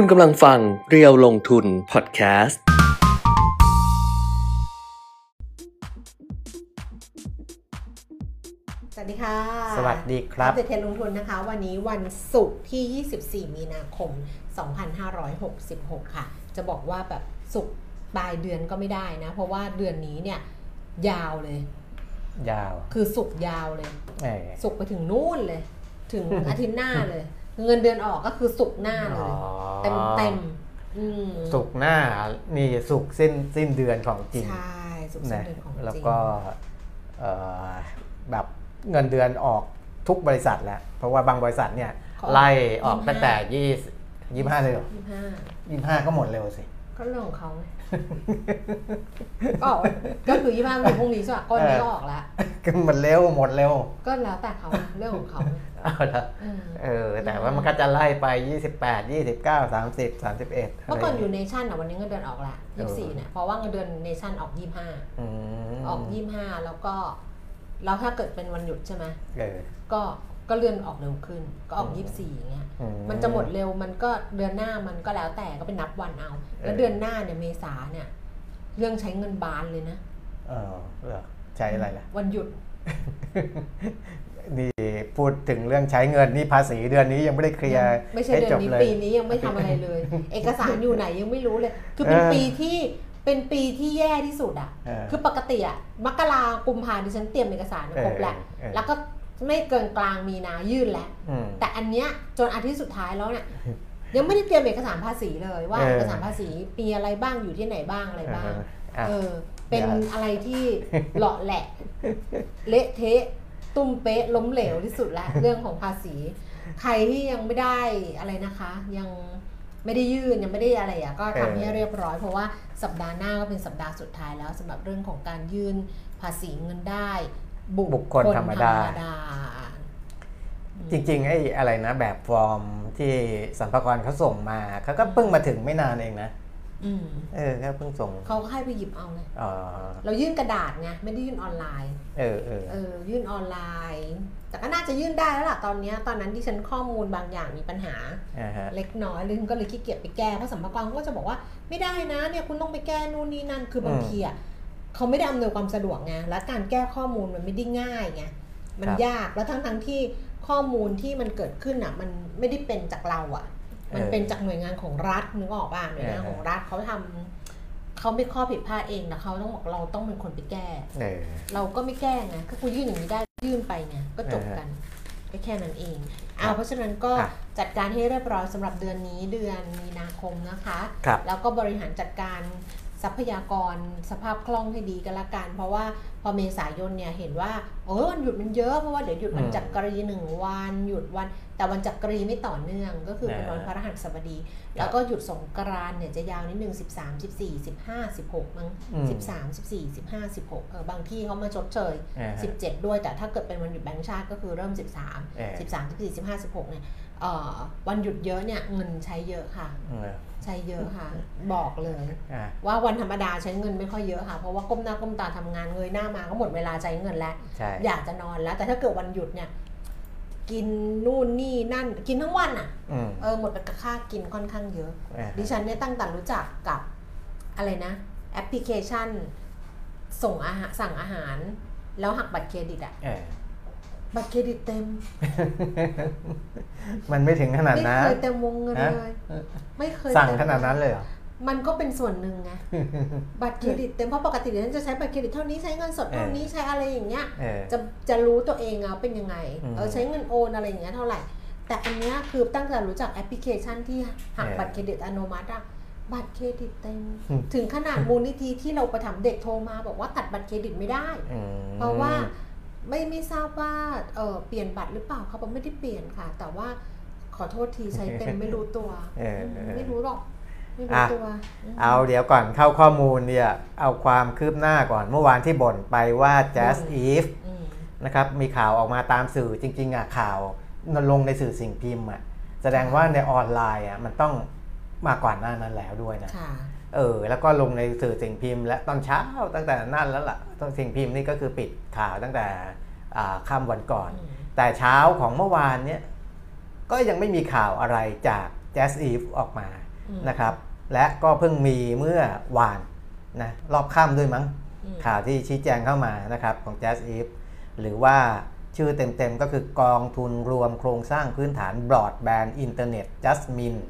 คุณกำลังฟังเรียวลงทุนพอดแคสต์ สวัสดีค่ะสวัสดีครับเดทเทนลงทุนนะคะ วันนี้วันศุกร์ที่ 24 มีนาคม 2566 ค่ะ จะบอกว่าแบบศุกร์ปลายเดือนก็ไม่ได้นะ เพราะว่าเดือนนี้เนี่ย ยาวเลย ยาว คือศุกร์ยาวเลยเออศุกร์ไปถึงนู่นเลย ถึงอาทิตย์หน้าเลย เงินเดือนออกก็คือศุกร์หน้าเลยเต็มเต็มๆอืมสุกร์หน้านี่สุกร์สิ้นสิ้นเดือนของจริงใช่ศุกร์สิ้นนะเดือนของจริง แล้วก็เอ่อแบบเงินเดือนออกทุกบริษัทแล้ว เพราะว่าบางบริษัทเนี่ยเขาไล่ออก25 ตั้งแต่ยี่ยี่ห้าเลยเหรอยี่ห้ายี่ห้าก็หมดเร็วสิ ก็เรื่องของเขาไง ก็ออกก็คือยี่ห้าเป็นพรุ่งนี้ใช่ปะก้อนนี้ก็ออกแล้วก็หมดเร็วหมดเร็ว ก็แล้วแต่เขาเรื่องของเขาเอาละเออเออ แต่ว่ามันก็จะไล่ไป 28 29 30 31เมื่อก่อนอยู่เนชั่นอะวันนี้เงินเดือนออกละยี่สี่เนี่ยเพราะว่าเงินเดือนเนชั่นออกยี่ห้าอืมออกยี่ห้าแล้วก็แล้วถ้าเกิดเป็นวันหยุดใช่ไหมเออก็ ก็เลื่อนออกเร็วขึ้น ก็ออกอืมยี่สี่อย่างเงี้ยอืมันจะหมดเร็วมันก็เดือนหน้ามันก็แล้วแต่ก็เป็นนับวันเอา แล้วเออเดือนหน้าเนี่ยเมษาเนี่ย เรื่องใช้เงินบานเลยนะเออเหรอใช้อะไรล่ะ วันหยุด นี่พูดถึงเรื่องใช้เงินนี่ภาษีเดือนนี้ยังไม่ได้เคลียร์ไม่ใช่ให้เดือจนบนี้เลยปีนี้ยังไม่ทำอะไรเลย เอกสารอยู่ไหนยังไม่รู้เลย คือเป็นเออปีที่เป็นปีที่แย่ที่สุดอะเออคือปกติอะมกรากุมภาดิฉันเตรียมเอกสารครบแล้วเออเออแล้วก็ ไม่เกินกลางมีนายื่นแล้วอืมแต่อันเนี้ยจนอาทิตย์สุดท้ายแล้วเนี่ยยังไม่ได้เตรียมเอกสารภาษีเลยว่าเออเอกสารภาษีปีอะไรบ้างอยู่ที่ไหนบ้างอะไรบ้างอะเออเป็นอย่าอะไรที่เหลาะแหละ เละเทะตุ้มเป๊ะล้มเหลวที่สุดแล้วเรื่องของภาษี ใครที่ยังไม่ได้อะไรนะคะ ยังไม่ได้ยื่นยังไม่ได้อะไรอะก็ทำให้เรียบร้อย เพราะว่าสัปดาห์หน้าก็เป็นสัปดาห์สุดท้ายแล้วสำหรับเรื่องของการยื่นภาษีเงินได้ บุบุคคลธรรมดา จริงๆไอ้อะไรนะ แบบฟอร์มที่สรรพากรเขาส่งมาเขาก็เพิ่งมาถึงไม่นานเองนะอืมเออเขาเพิ่งส่งเขาก็ให้ไปหยิบเอาไงเออเรายื่นกระดาษไงไม่ได้ยื่นออนไลน์ เออเออเออยื่นออนไลน์ แต่ก็น่าจะยื่นได้แล้วล่ะตอนเนี้ยตอนนั้นที่ฉันข้อมูลบางอย่างมีปัญหาอ่าฮะเล็กน้อยเลยก็เลยขี้เกียจไปแก้เพราะสัมภาระก็จะบอกว่า ไม่ได้นะเนี่ยคุณต้องไปแก้นู่นนี่นั่นคือบางทีอะ เขาไม่ได้อำนวยความสะดวกไงและการแก้ข้อมูลมันไม่ได้ง่ายไงมันยากแล้วทั้งทั้งๆที่ข้อมูลที่มันเกิดขึ้นอะมันไม่ได้เป็นจากเราอะ มันเป็นจากหน่วยงานของรัฐนึกออกป่ะหน่วยงานของรัฐเขาทำเขาไม่ข้อผิดพลาดเองแต่เขาต้องบอกเราต้องเป็นคนไปแก้เออเราก็ไม่แก้ไงก็คุณยื่นอย่างนี้ได้ยื่นไปไงก็จบกันก็แค่นั้นเองเอาเพราะฉะนั้นก็อะจัดการให้เรียบร้อยสำหรับเดือนนี้เดือนมีนาคมนะคะครับแล้วก็บริหารจัดการ ทรัพยากรสภาพคล่องให้ดีกันละกัน เพราะว่าพอเมษายนเนี่ยเห็นว่าเออวันหยุดมันเยอะเพราะว่าเดี๋ยวหยุดวันอืมจักรีหนึ่งวันหยุดวัน แต่วันจักรีไม่ต่อเนื่อง ก็คือเป็นอ่าวันพระรหัสบดี แล้วก็หยุดสงกรานต์เนี่ยจะยาวนิดนึง13 14 15 16มั้งอืม13 14 15 16เออบางที่เขามาชดเชยอ่าฮะ17 ด้วยแต่ถ้าเกิดเป็นวันหยุดแบงก์ชาติก็คือเริ่ม 13เออ13 14 15 16เนี่ยเอ่อ วันหยุดเยอะเนี่ยเงินใช้เยอะค่ะเออใช้เยอะค่ะ บอกเลยอะว่าวันธรรมดาใช้เงินไม่ค่อยเยอะค่ะ เพราะว่าก้มหน้าก้มตาทำงานเงยหน้ามาก็หมดเวลาใช้เงินแล้วใช่อยากจะนอนแล้ว แต่ถ้าเกิดวันหยุดเนี่ยกินนู่นนี่นั่นกินทั้งวันอะอืมเออหมดไปกับค่ากินค่อนข้างเยอะอ่าดิฉันเนี่ยตั้งแต่รู้จักกับอะไรนะ แอปพลิเคชัน ส่งอาหารสั่งอาหาร แล้วหักบัตรเครดิตอะเออ บัตรเครดิตเต็ม มันไม่ถึงขนาดนั้น ไม่เคยเต็มวงเงินฮะเลย ไม่เคยสั่งเต็มขนาดนั้นเลยเหรอ มันก็เป็นส่วนหนึ่งไง บัตรเครดิตเต็ม เพราะปกติดิฉันจะใช้บัตรเครดิตเท่านี้ใช้เงินสดเท่านี้ใช้อะไรอย่างเงี้ย เออ จะจะรู้ตัวเองอะเป็นยังไง อืม เออใช้เงินโอนอะไรอย่างเงี้ยเท่าไหร่ แต่อันเนี้ยคือตั้งแต่รู้จักแอปพลิเคชันที่หักเออบัตรเครดิตอัตโนมัติอะบัตรเครดิตเต็มอืมถึงขนาดมูลนิธิที่เราไปถามเด็กโทรมาบอกว่าตัดบัตรเครดิตไม่ได้ อืมเพราะว่า ไม่ไม่ทราบว่าเออเปลี่ยนบัตรหรือเปล่าเขาบอกไม่ได้เปลี่ยนค่ะ แต่ว่าขอโทษทีใช้เต็มไม่รู้ตัวเออเออ ไม่รู้หรอกไม่รู้อะตัวมเอาเดี๋ยวก่อนเข้าข้อมูลเนี่ยเอาความคืบหน้าก่อนเมื่อวานที่บ่นไปว่า Jazz Eve อืมนะครับมีข่าวออกมาตามสื่อจริง ๆอะข่าวลงในสื่อสิ่งพิมพ์อะแสดงว่าในออนไลน์อะมันต้องมาก่อนหน้านั้นแล้วด้วยนะ ค่ะ เออแล้วก็ลงในสื่อสิ่งพิมพ์ และตอนเช้าตั้งแต่นั่นแล้วล่ะตอนสิ่งพิมพ์นี่ก็คือปิดข่าวตั้งแต่อ่าค่ำวันก่อนอืมแต่เช้าของเมื่อวานเนี่ยก็ยังไม่มีข่าวอะไรจาก Jazz Eve ออกมาอืมนะครับ และก็เพิ่งมีเมื่อวานนะรอบค่ำด้วยมั้งอืมข่าวที่ชี้แจงเข้ามานะครับของ Jazz Eve หรือว่าชื่อเต็มๆก็คือกองทุนรวมโครงสร้างพื้นฐานบรอดแบนด์อินเทอร์เน็ต Jasmine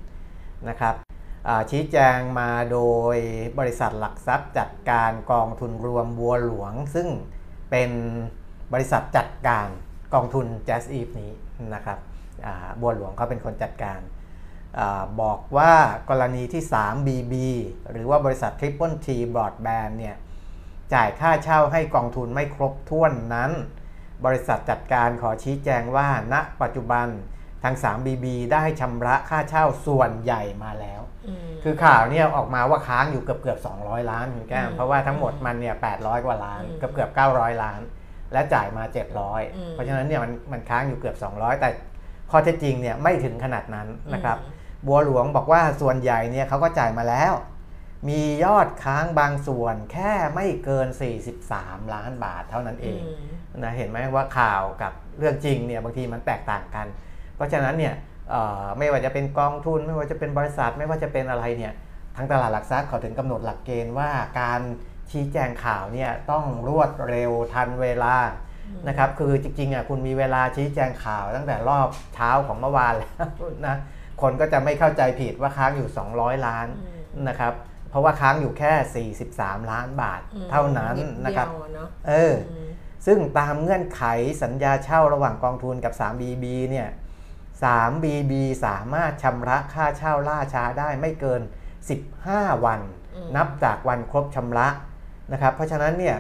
นะครับอ่า ชี้แจงมาโดยบริษัทหลักทรัพย์จัดการกองทุนรวมบัวหลวง ซึ่งเป็นบริษัทจัดการกองทุน Jazz Eve นี้นะครับบัวหลวงเขาเป็นคนจัดการอบอกว่ากรณีที่ 3BB หรือว่าบริษัท Triple T Broadband เนี่ยจ่ายค่าเช่าให้กองทุนไม่ครบถ้วนนั้น บริษัทจัดการขอชี้แจงว่าณปัจจุบัน ทาง 3BB ได้ชำระค่าเช่าส่วนใหญ่มาแล้วอืมคือข่าวเนี่ยออกมาว่าค้างอยู่เกือบเกือบ200 ล้านคุณแก้มอืมเพราะว่าทั้งหมดมันเนี่ย800 กว่าล้านอืมเกือบเกือบ900 ล้าน และจ่ายมาอืม700 เพราะฉะนั้นเนี่ยมันมันค้างอยู่เกือบ 200 แต่ข้อเท็จจริงเนี่ยไม่ถึงขนาดนั้นนะครับบัวหลวงบอกว่าส่วนใหญ่เนี่ยเขาก็จ่ายมาแล้ว มียอดค้างบางส่วนแค่ไม่เกิน 43 ล้านบาทเท่านั้นเองนะเห็นไหมว่าข่าวกับเรื่องจริงเนี่ยบางทีมันแตกต่างกัน เพราะฉะนั้นเนี่ยเอ่อไม่ว่าจะเป็นกองทุน ไม่ว่าจะเป็นบริษัท ไม่ว่าจะเป็นอะไรเนี่ยทางตลาดหลักทรัพย์เขาถึงกำหนดหลักเกณฑ์ว่าการชี้แจงข่าวเนี่ยต้องรวดเร็วทันเวลานะครับคือจริงๆอะคุณมีเวลาชี้แจงข่าวตั้งแต่รอบเช้าของเมื่อวานแล้วนะคนก็จะไม่เข้าใจผิดว่าค้างอยู่ 200 ล้านอืมนะครับเพราะว่าค้างอยู่แค่ 43 ล้านบาทอืมเท่านั้นนะครับดเดียวอเนาะเออมซึ่งตามเงื่อนไขสัญญาเช่าระหว่างกองทุนกับ 3BB เนี่ย 3BB สามารถชำระค่าเช่าล่าช้าได้ไม่เกิน 15 วันอืมนับจากวันครบชำระนะครับ เพราะฉะนั้นเนี่ย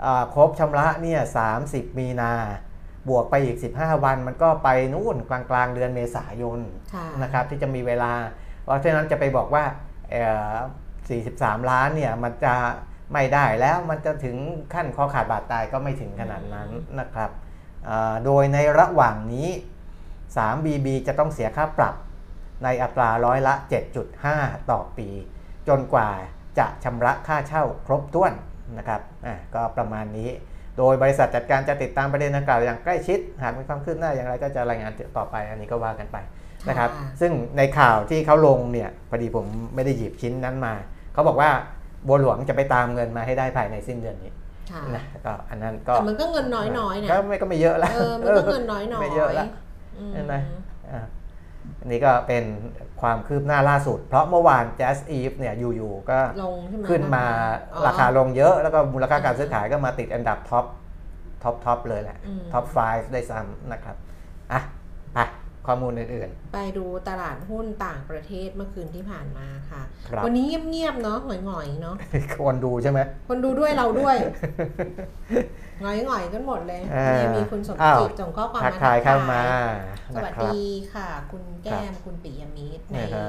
เอ่อครบชำระเนี่ย30 มีนา บวกไปอีก 15 วัน มันก็ไปนู่นกลางกลางๆเดือนเมษายนค่ะนะครับที่จะมีเวลา เพราะฉะนั้นจะไปบอกว่าเอ่อ43 ล้านเนี่ยมันจะไม่ได้แล้วมันจะถึงขั้นคอขาดบาดตายก็ไม่ถึงขนาดนั้นนะครับเอ่อโดยในระหว่างนี้ 3BB จะต้องเสียค่าปรับในอัตราร้อยละ 7.5 ต่อปี จนกว่าจะชำระค่าเช่าครบถ้วนนะครับอะก็ประมาณนี้ โดยบริษัทจัดการจะติดตามประเด็นดังกล่าวอย่างใกล้ชิด หากมีความคืบหน้าอย่างไรก็จะรายงานต่อไป อันนี้ก็ว่ากันไปนะครับค่ะซึ่งในข่าวที่เขาลงเนี่ยพอดีผมไม่ได้หยิบชิ้นนั้นมา เขาบอกว่าบัวหลวงจะไปตามเงินมาให้ได้ภายในสิ้นเดือนนี้ค่ะนะก็อันนั้นก็แต่มันก็เงินน้อยๆนะก็ไม่ก็ไม่เยอะละเออมันก็เงินน้อยๆไม่เยอะละอืมเห็ นไหมอะอันนี้ก็เป็นความคืบหน้าล่าสุด เพราะเมื่อวาน JASIF เนี่ยอยู่ๆก็ลงใช่ไหมขึ้นมาอ๋อราคาลงเยอะ แล้วก็มูลค่าการซื้อขายก็มาติดอันดับ top top top เลยแหละอืม top 5 ได้ซ้ำนะครับ อะไป ข้อมูลอื่นไปดูตลาดหุ้นต่างประเทศเมื่อคืนที่ผ่านมาค่ะครับวันนี้เงียบๆเนาะหงอยๆเนาะๆควรดูใช่ไหมคนดูด้วยเราด้วยหงอยๆกันหมดเลยอ่านี่มีคุณสมอ้าวจิตส่งข้อความทักมาทายเข้ามาสนะวัสครับดีค่ะ คุณแก้มคุณปิยมิตรในนะฮะ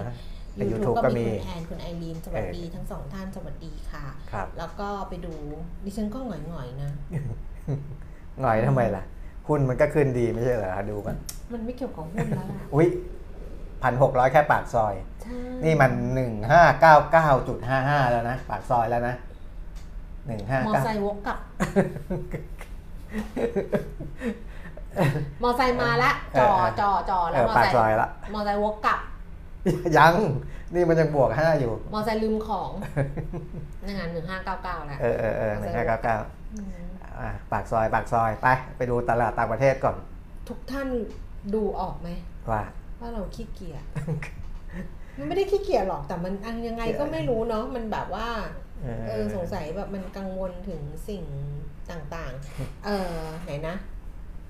ในยูทูบ YouTube ก็ก็มีมีคุณแอนคุณไอรีนสวัสดีทั้งสองท่านสวัสดีค่ะครับแล้วก็ไปดูดิฉันก็หงอยๆนะหน่อยทำไมล่ะ หุ้นมันก็ขึ้นดีไม่ใช่เหรอดูกันมันไม่เกี่ยวกับหุ้นแล้วล่ะอุ้ยพันหกร้อยแค่ปากซอย ใช่นี่มันหนึ่งห้าเก้าเก้าจุดห้าห้าแล้วนะ ปากซอยแล้วนะหนึ่งห้ามอเก้าไซค์วกกลับ มอไซค์มาละจอจอจอเอแล้วอมอปากไซค์ซอยละ มอไซค์วกกลับ ยัง นี่มันยังบวกห้าอยู่ มอไซค์ลืมของนั่นไงหนึ่งห้าเก้าเก้าแล้ว เออเออเออหนึ่งห้าเก้าเก้าม อะปากซอยปากซอยไปไปดูตลาดต่างประเทศก่อน ทุกท่านดูออกไหมว่าว่าเราขี้เกียจมันไม่ได้ขี้เกียจหรอกแต่มันอันยังไงก็ไม่รู้เนาะมันแบบว่าเอเออสงสัยแบบมันกังวลถึงสิ่งต่างๆ เออไหนนะ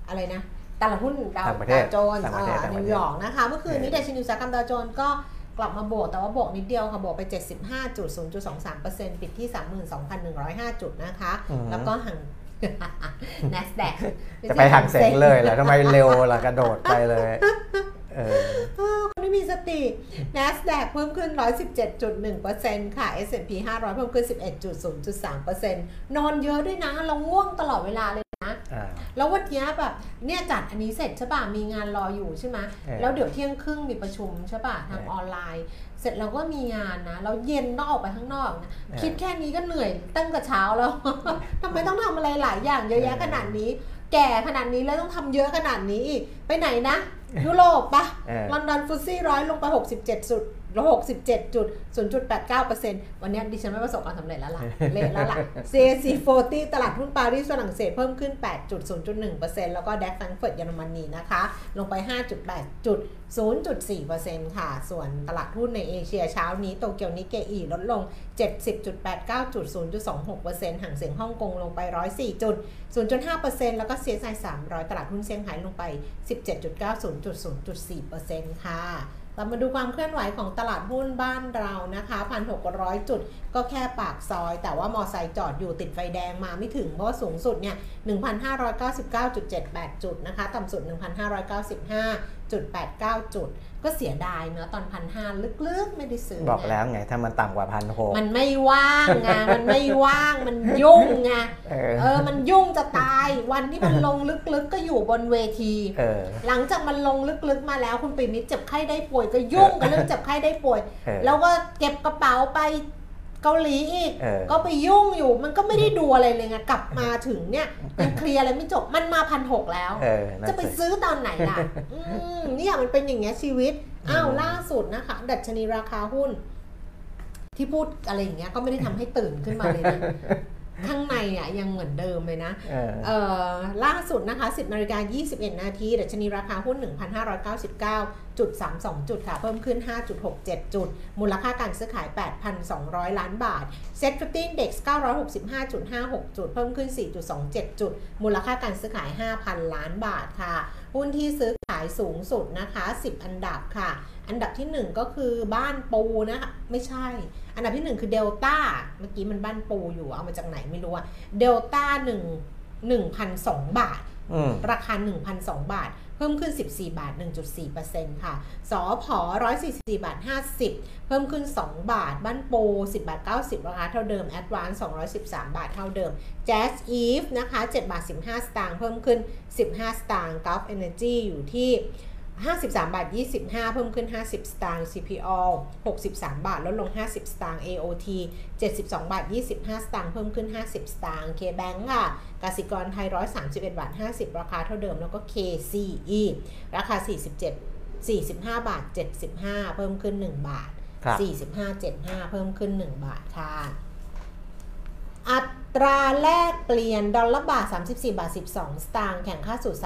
อะไรนะตลาดหุ้นดาวต่างประเทศดาวโจนส์ต่างประเทศเอ่อต่างประนิเทวศยอร์กนะคะ เมื่อคืนนี้เออดัชนีอุตสาหกรรมดาวโจนส์ก็กลับมาบวกแต่ว่าบวกนิดเดียวค่ะ บวกไป 75.0.23%ปิดที่ 32,105 จุดนะคะอืมแล้วก็ห่าง NASDAQ จะไปห่างเสงเลยเหรอทำไมเร็วล่ะกระโดดไปเลยเออคนที่มีสติ NASDAQ เพิ่มขึ้น 117.1%ค่ะ S&P 500 เพิ่มขึ้น 11.0.3%นอนเยอะด้วยนะ เราง่วงตลอดเวลาเลยนะอ่าแล้ววันเนี้ยแบบเนี่ยจัดอันนี้เสร็จใช่ป่ะ มีงานรออยู่ใช่ไหมเออแล้วเดี๋ยวเที่ยงครึ่งมีประชุมใช่ป่ะ ทางเออออนไลน์ เสร็จเราก็มีงานนะแล้วเย็นต้องออกไปข้างนอกนะเออคิดแค่นี้ก็เหนื่อยตั้งแต่เช้าแล้วทำไมต้องทำอะไรหลายอย่างเยอะแยะเออขนาดนี้ แก่ขนาดนี้แล้วต้องทำเยอะขนาดนี้อีกไปไหนนะยุโรปปะเออลอนดอนฟุตซี่ร้อยลงไป 67จุด 67จุด0.89%วันนี้ดิฉันไม่ประสบความสำเร็จแล้วล่ะ เละแล้วล่ะ CAC 40 ตลาดหุ้นปารีสฝรั่งเศสเพิ่มขึ้น 8.0.1%แล้วก็แดกแฟรงก์เฟิร์ตเยอรมนีนะคะ ลงไป 5.8จุด0.4%ค่ะ ส่วนตลาดหุ้นในเอเชียเช้านี้โตเกียวนิเกอีลดลง 70.89จุด0.26%ห่างเสียงฮ่องกงลงไป 104จุด0.5%แล้วก็ CSI 300 ตลาดหุ้นเซี่ยงไฮ้ลงไป 17.90จุด0.4%ค่ะ เรามาดูความเคลื่อนไหวของตลาดหุ้นบ้านเรานะคะ1,600 จุดก็แค่ปากซอย แต่ว่ามอไซค์จอดอยู่ติดไฟแดงมาไม่ถึง เพราะสูงสุดเนี่ย 1,599.78 จุดนะคะ ต่ำสุด 1,595.89 จุด ก็เสียดายเนาะตอน1,500ลึกๆไม่ได้ซื้อบอกไงแล้วไงถ้ามันต่ำกว่าพันหกมันไม่ว่างไงมันไม่ว่างมันยุ่งไงเออเออมันยุ่งจะตายวันที่มันลงลึกๆก็อยู่บนเวทีเออหลังจากมันลงลึกๆมาแล้วคุณปิมิตรเจ็บไข้ได้ป่วยก็ยุ่งกับเรื่องเจ็บไข้ได้ป่วยเออแล้วก็เก็บกระเป๋าไป เกาหลีอีก เออ ก็ไปยุ่งอยู่ มันก็ไม่ได้ดูอะไรเลยไงกลับมาถึงเนี่ยยังเคลียร์อะไรไม่จบมันมาพันหกแล้ว เออนั่นจะไปสิ ซื้อตอนไหนล่ะ อืมเนี่ยมันเป็นอย่างเงี้ยชีวิต อ้าวล่าสุดนะคะ ดัชนีราคาหุ้น ที่พูดอะไรอย่างเงี้ยก็ไม่ได้ทำให้ตื่นขึ้นมาเลยนะ ข้างในอะยังเหมือนเดิมเลยนะเออเอ่อล่าสุดนะคะ 10นาฬิกา21 นาทีดัชนีราคาหุ้น 1,599.32 จุดค่ะ เพิ่มขึ้น 5.67 จุด มูลค่าการซื้อขาย 8,200 ล้านบาท Set 50 Index 965.56 จุด เพิ่มขึ้น 4.27 จุด มูลค่าการซื้อขาย 5,000 ล้านบาทค่ะ หุ้นที่ซื้อขายสูงสุดนะคะ 10 อันดับค่ะ อันดับที่ 1 ก็คือบ้านปูนะคะไม่ใช่ อันดับที่ 1 คือเดลต้าเมื่อกี้มันบ้านปูอยู่เอามาจากไหนไม่รู้อะเดลต้า1 1,002บาทอืมราคา1,002บาทเพิ่มขึ้น 14 บาท 1.4%ค่ะ สอพอ144 บาท 50 เพิ่มขึ้น 2 บาท บ้านโป 10 บาท 90 ราคาเท่าเดิม แอดวานซ์213 บาทเท่าเดิม Jazz Eve นะคะ 7 บาท 15 สตางค์ เพิ่มขึ้น 15 สตางค์ Gulf Energy อยู่ที่ 53 บาท 25 เพิ่มขึ้น 50 สตางค์ CPO 63 บาท ลดลง 50 สตางค์ AOT 72 บาท 25 สตางค์ เพิ่มขึ้น 50 สตางค์ KBank ค่ะกสิกรไทย 131 บาท 50 ราคาเท่าเดิม แล้วก็ KCE ราคา 47 45 บาท 75 เพิ่มขึ้น 1 บาทครับ45 75 เพิ่มขึ้น 1 บาทค่ะอั ตราแลกเปลี่ยนดอลลาร์บาท 34 บาท 12 สตางค์แข่งค่าสุด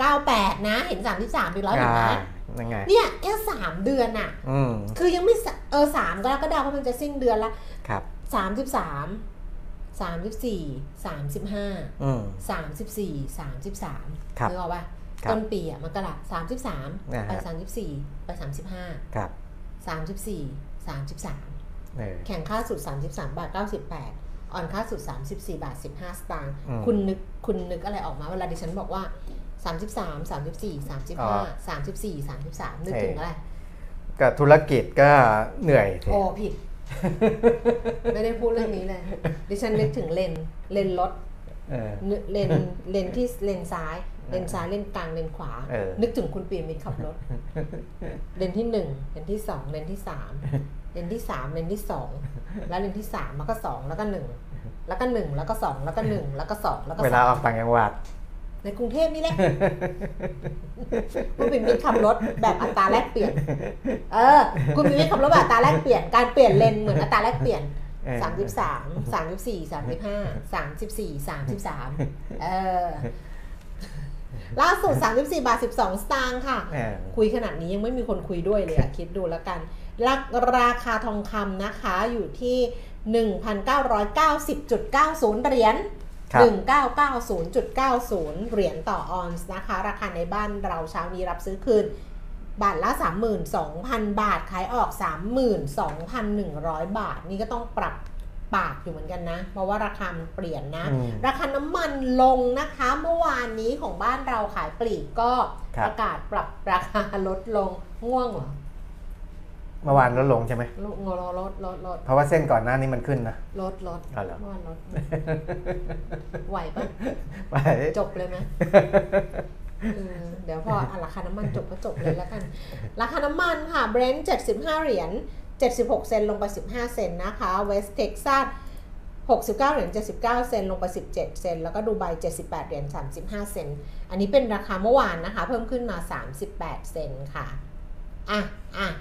33.98 นะ เห็น 33ไปแล้วเห็นไหมอ่ายังไงเนี่ยแค่สามเดือนอะอืมคือยังไม่สเออสามก็แล้วก็ดาวเพราะมันจะสิ้นเดือนละครับสามสิบสามสามสิบสี่สามสิบห้าอืมสามสิบสี่สามสิบสามครับนึกออกป่ะครับต้นปีอะมันก็ละสามสิบสามอ่าฮะไปสามสิบสี่ไปสามสิบห้าครับสามสิบสี่สามสิบสามเออแข่งค่าสุดสามสิบสามบาทเก้าสิบแปด อ่อนค่าสุดสามสิบสี่บาทสิบห้าสตางค์อืมคุณนึกคุณนึกอะไรออกมาเวลาดิฉันบอกว่าสามสิบสามสามสิบสี่สามสิบอ๋ห้าอสามสิบสี่สามสิบสามนึกถึงอะไรก็ธุรกิจก็เหนื่อยสิโอ้ผิด ไม่ได้พูดเรื่องนี้เลย ดิฉันนึกถึงเลนเลนรถเออนึกเลนเลนที่เลนซ้าย เลนซ้ายเลนกลางเลนขวาเออนึกถึงคุณปีมิตรขับรถ เลนที่หนึ่งเลนที่สองเลนที่สาม เลนที่สามเลนที่สองแล้วเลนที่สามแล้วก็สองแล้วก็หนึ่งแล้วก็หนึ่งแล้วก็สองแล้วก็หนึ่งแล้วก็สองแล้วก็เวสลาอองอกต่างจังหวัด ในกรุงเทพนี่แหละคุณปิ่นมิตรขับรถแบบอัตราแลกเปลี่ยน เออ คุณปิ่นมิตรขับรถแบบอัตราแลกเปลี่ยนการเปลี่ยนเลนเหมือนอัตราแลกเปลี่ยนเออสามสิบสามสามสิบสี่สามสิบห้าสามสิบสี่สามสิบสามเออล่าสุดสามสิบสี่บาทสิบสองสตางค์ค่ะเออคุยขนาดนี้ยังไม่มีคนคุยด้วยเลยอะคิดดูแล้วกัน ราราคาทองคำนะคะอยู่ที่ 1,990.90 เหรียญครับ1990.90 เหรียญต่อออนซ์นะคะ ราคาในบ้านเราเช้านี้รับซื้อคืน บาทละ 32,000 บาท ขายออก 32,100 บาท นี่ก็ต้องปรับปากอยู่เหมือนกันนะ เพราะว่าราคามันเปลี่ยนนะอืมราคาน้ำมันลงนะคะ เมื่อวานนี้ของบ้านเราขายปลีกก็ครับประกาศปรับราคาลดลงง่วงเหรอ เมื่อวานลดลงใช่ไหมลดลดลดลดลดเพราะว่าเส้นก่อนหน้านี้มันขึ้นนะลดลดอ๋อเหรอเมื่อวานลดไหวปะไปจบเลยไหมเออเดี๋ยวพออะราคาน้ำมันจบก็จบเลยแล้วกัน ราคาน้ำมันค่ะเบรนท์75เหรียญ76เซนต์ลงไป15เซนต์นะคะเวสเท็กซัส69เหรียญ79 เซนต์ลงไป 17 เซนต์แล้วก็ดูไบ78เหรียญ35 เซนต์อันนี้เป็นราคาเมื่อวานนะคะ เพิ่มขึ้นมา 38 เซนต์ค่ะ อะ อะเออ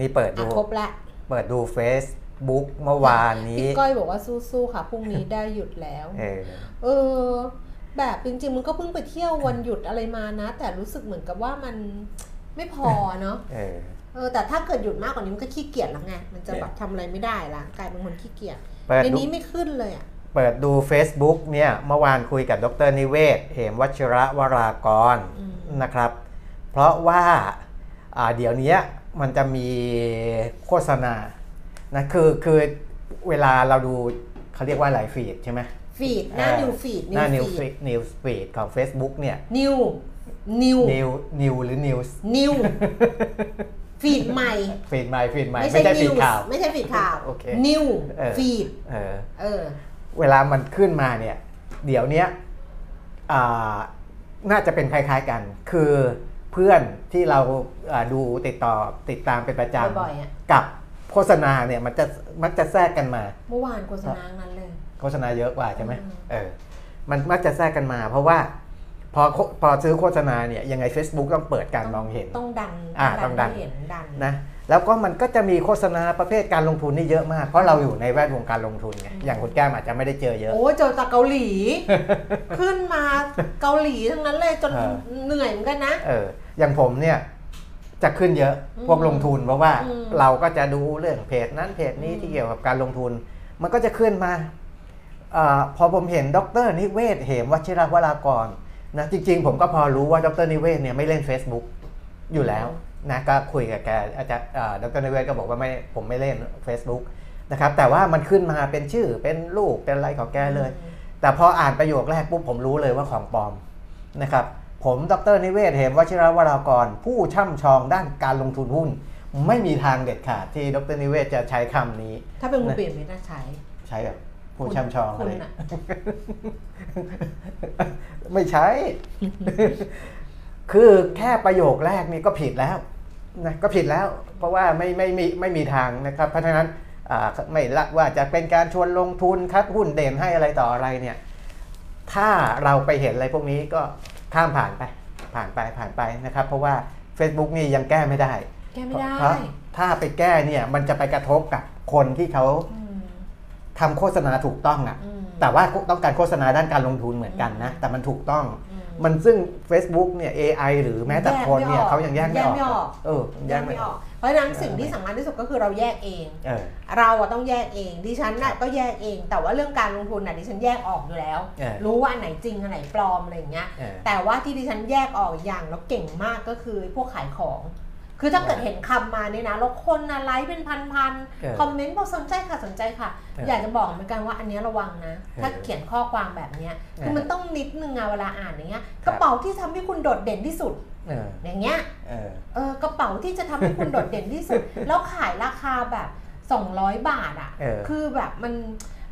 นี่เปิดอะดู ครบละ เปิดดู Facebook เมื่อวานนี้พี่ก้อยบอกว่าสู้ๆค่ะพรุ่งนี้ได้หยุดแล้ว เออเออ แบบจริงๆมันก็เพิ่งไปเที่ยววันหยุดอะไรมานะ แต่รู้สึกเหมือนกับว่ามันไม่พอเนาะเออเออแต่ถ้าเกิดหยุดมากกว่านี้มันก็ขี้เกียจแล้วไงมันจะเนี่ยแบบทำอะไรไม่ได้ละกลายเป็นคนขี้เกียจเปิดในดูนี้ไม่ขึ้นเลยอะเปิดดู Facebook เนี่ยเมื่อวานคุยกับดรนิเวศ เหมวัชระวรากรอืมนะครับ เพราะว่าอ่า เดี๋ยวนี้มันจะมีโฆษณานะคือคือเวลาเราดูเขาเรียกว่าอะไร feed ใช่ไหม feed หน้าเออ new feed หน้า new New feed Feed New Feed ของ Facebook เนี่ย new new New New หรือ News new feed ใหม่ feed ใหม่ feed ใหม่ไม่ไม่ใช่ใช่ฟีนิดวข่าว ไม่ใช่ feed ข่าวโอเค new เออ feed เออเออ เวลามันขึ้นมาเนี่ย เดี๋ยวเนี้ยอ่าน่าจะเป็นคล้ายๆกัน คือ เพื่อนที่เราอ่าดูติดต่อติดตามเป็นประจบ่อยๆอะำกับโฆษณาเนี่ยมันจะมักจะแทรกกันมา เมื่อวานโฆษณานั้นเลย โฆษณาเยอะกว่าใช่ไหมอืมเออมันมักจะแทรกกันมา เพราะว่าพอพอซื้อโฆษณาเนี่ยยังไง Facebook ต้องเปิดการมองเห็น ต้องดันอ่าต้องดันให้เห็นดันนะ แล้วก็มันก็จะมีโฆษณาประเภทการลงทุนนี่เยอะมาก เพราะเราอยู่ในแวดวงการลงทุนไงอย่างคุณแก้มอาจจะไม่ได้เจอเยอะ โอ้เจอจากเกาหลี ขึ้นมาเกาหลีทั้งนั้นเลยจนเออเหนื่อยเหมือนกันนะเอออย่างผมเนี่ยจะขึ้นเยอะอืมพวกลงทุนเพราะว่าอืมเราก็จะดูเรื่องเพจนั้นเพจนี้อืมที่เกี่ยวกับการลงทุน มันก็จะขึ้นมาอาพอผมเห็นดรนิเวศเหมวชิรวรากรนะจริง ๆ ผมก็พอรู้ว่าดรนิเวศเนี่ยไม่เล่น Facebook อยู่แล้ว นะก็คุยกับแกอาจารย์อ่าดรนิเวศก็บอกว่าไม่ผมไม่เล่น Facebook นะครับแต่ว่ามันขึ้นมาเป็นชื่อเป็นรูปเป็นอะไรของแกเลย แต่พออ่านประโยคแรกปุ๊บผมรู้เลยว่าของปลอมนะครับผมดรนิเวศเหมวชิรวรากร ผู้ช่ำชองด้านการลงทุนหุ้น ไม่มีทางเด็ดขาดที่ดรนิเวศจะใช้คำนี้ ถ้าเป็นคุณนะเปลี่ยนไม่น่าใช้ ใช้แบบผู้คุณช่ำชองคุอะณไรน่ะไม่ใช้ คือแค่ประโยคแรกนี่ก็ผิดแล้ว นะก็ผิดแล้ว เพราะว่าไม่ไม่ไม่ไม่มีทางนะครับ เพราะฉะนั้นอ่าไม่ละว่าจะเป็นการชวนลงทุนคัดหุ้นเด่นให้อะไรต่ออะไรเนี่ยถ้าเราไปเห็นอะไรพวกนี้ก็ข้ามผ่านไป ผ่านไปผ่านไปนะครับ เพราะว่า Facebook นี่ยังแก้ไม่ได้ แก้ไม่ได้เพราะถ้าไปแก้เนี่ยมันจะไปกระทบกับคนที่เขาอืมทำโฆษณาถูกต้องอะ่ะอืมแต่ว่าต้องการโฆษณาด้านการลงทุนเหมือนกันนะ แต่มันถูกต้องอื มมันซึ่ง Facebook เนี่ย AI หรือแม้แต่คนเนี่ยเขายังแยกไม่ออกแยกไม่ออกเออแยกไม่ออก เพราะฉะนั้นสิ่งที่สำคัญที่สุดก็คือเราแยกเองเออเราอะต้องแยกเองดิฉันครัน่ะบก็แยกเอง แต่ว่าเรื่องการลงทุนน่ะดิฉันแยกออกอยู่แล้วเออรู้ว่าอันไหนจริงอันไหนปลอมอะไรอย่างเงี้ยเออแต่ว่าที่ดิฉันแยกออกอย่างแล้วเก่งมากก็คือพวกขายของ คือถ้าเกิดว่าเห็นคำมาเนี่ยนะแล้วคนนะไลค์เป็นพันเออๆคอมเมนต์บอกสนใจค่ะสนใจค่ะเอออยากจะบอกเหมือนกันว่าอันเนี้ยระวังนะเออถ้าเขียนข้อความแบบเนี้ยคือเออมันต้องนิดนึงอะเวลาอ่านอย่างเงี้ยครับกระเป๋าที่ทำให้คุณโดดเด่นที่สุดเอออย่างเงี้ยเออเออกระเป๋าที่จะทำให้คุณโดดเด่นที่สุด แล้วขายราคาแบบ 200 บาทอะเออคือแบบมัน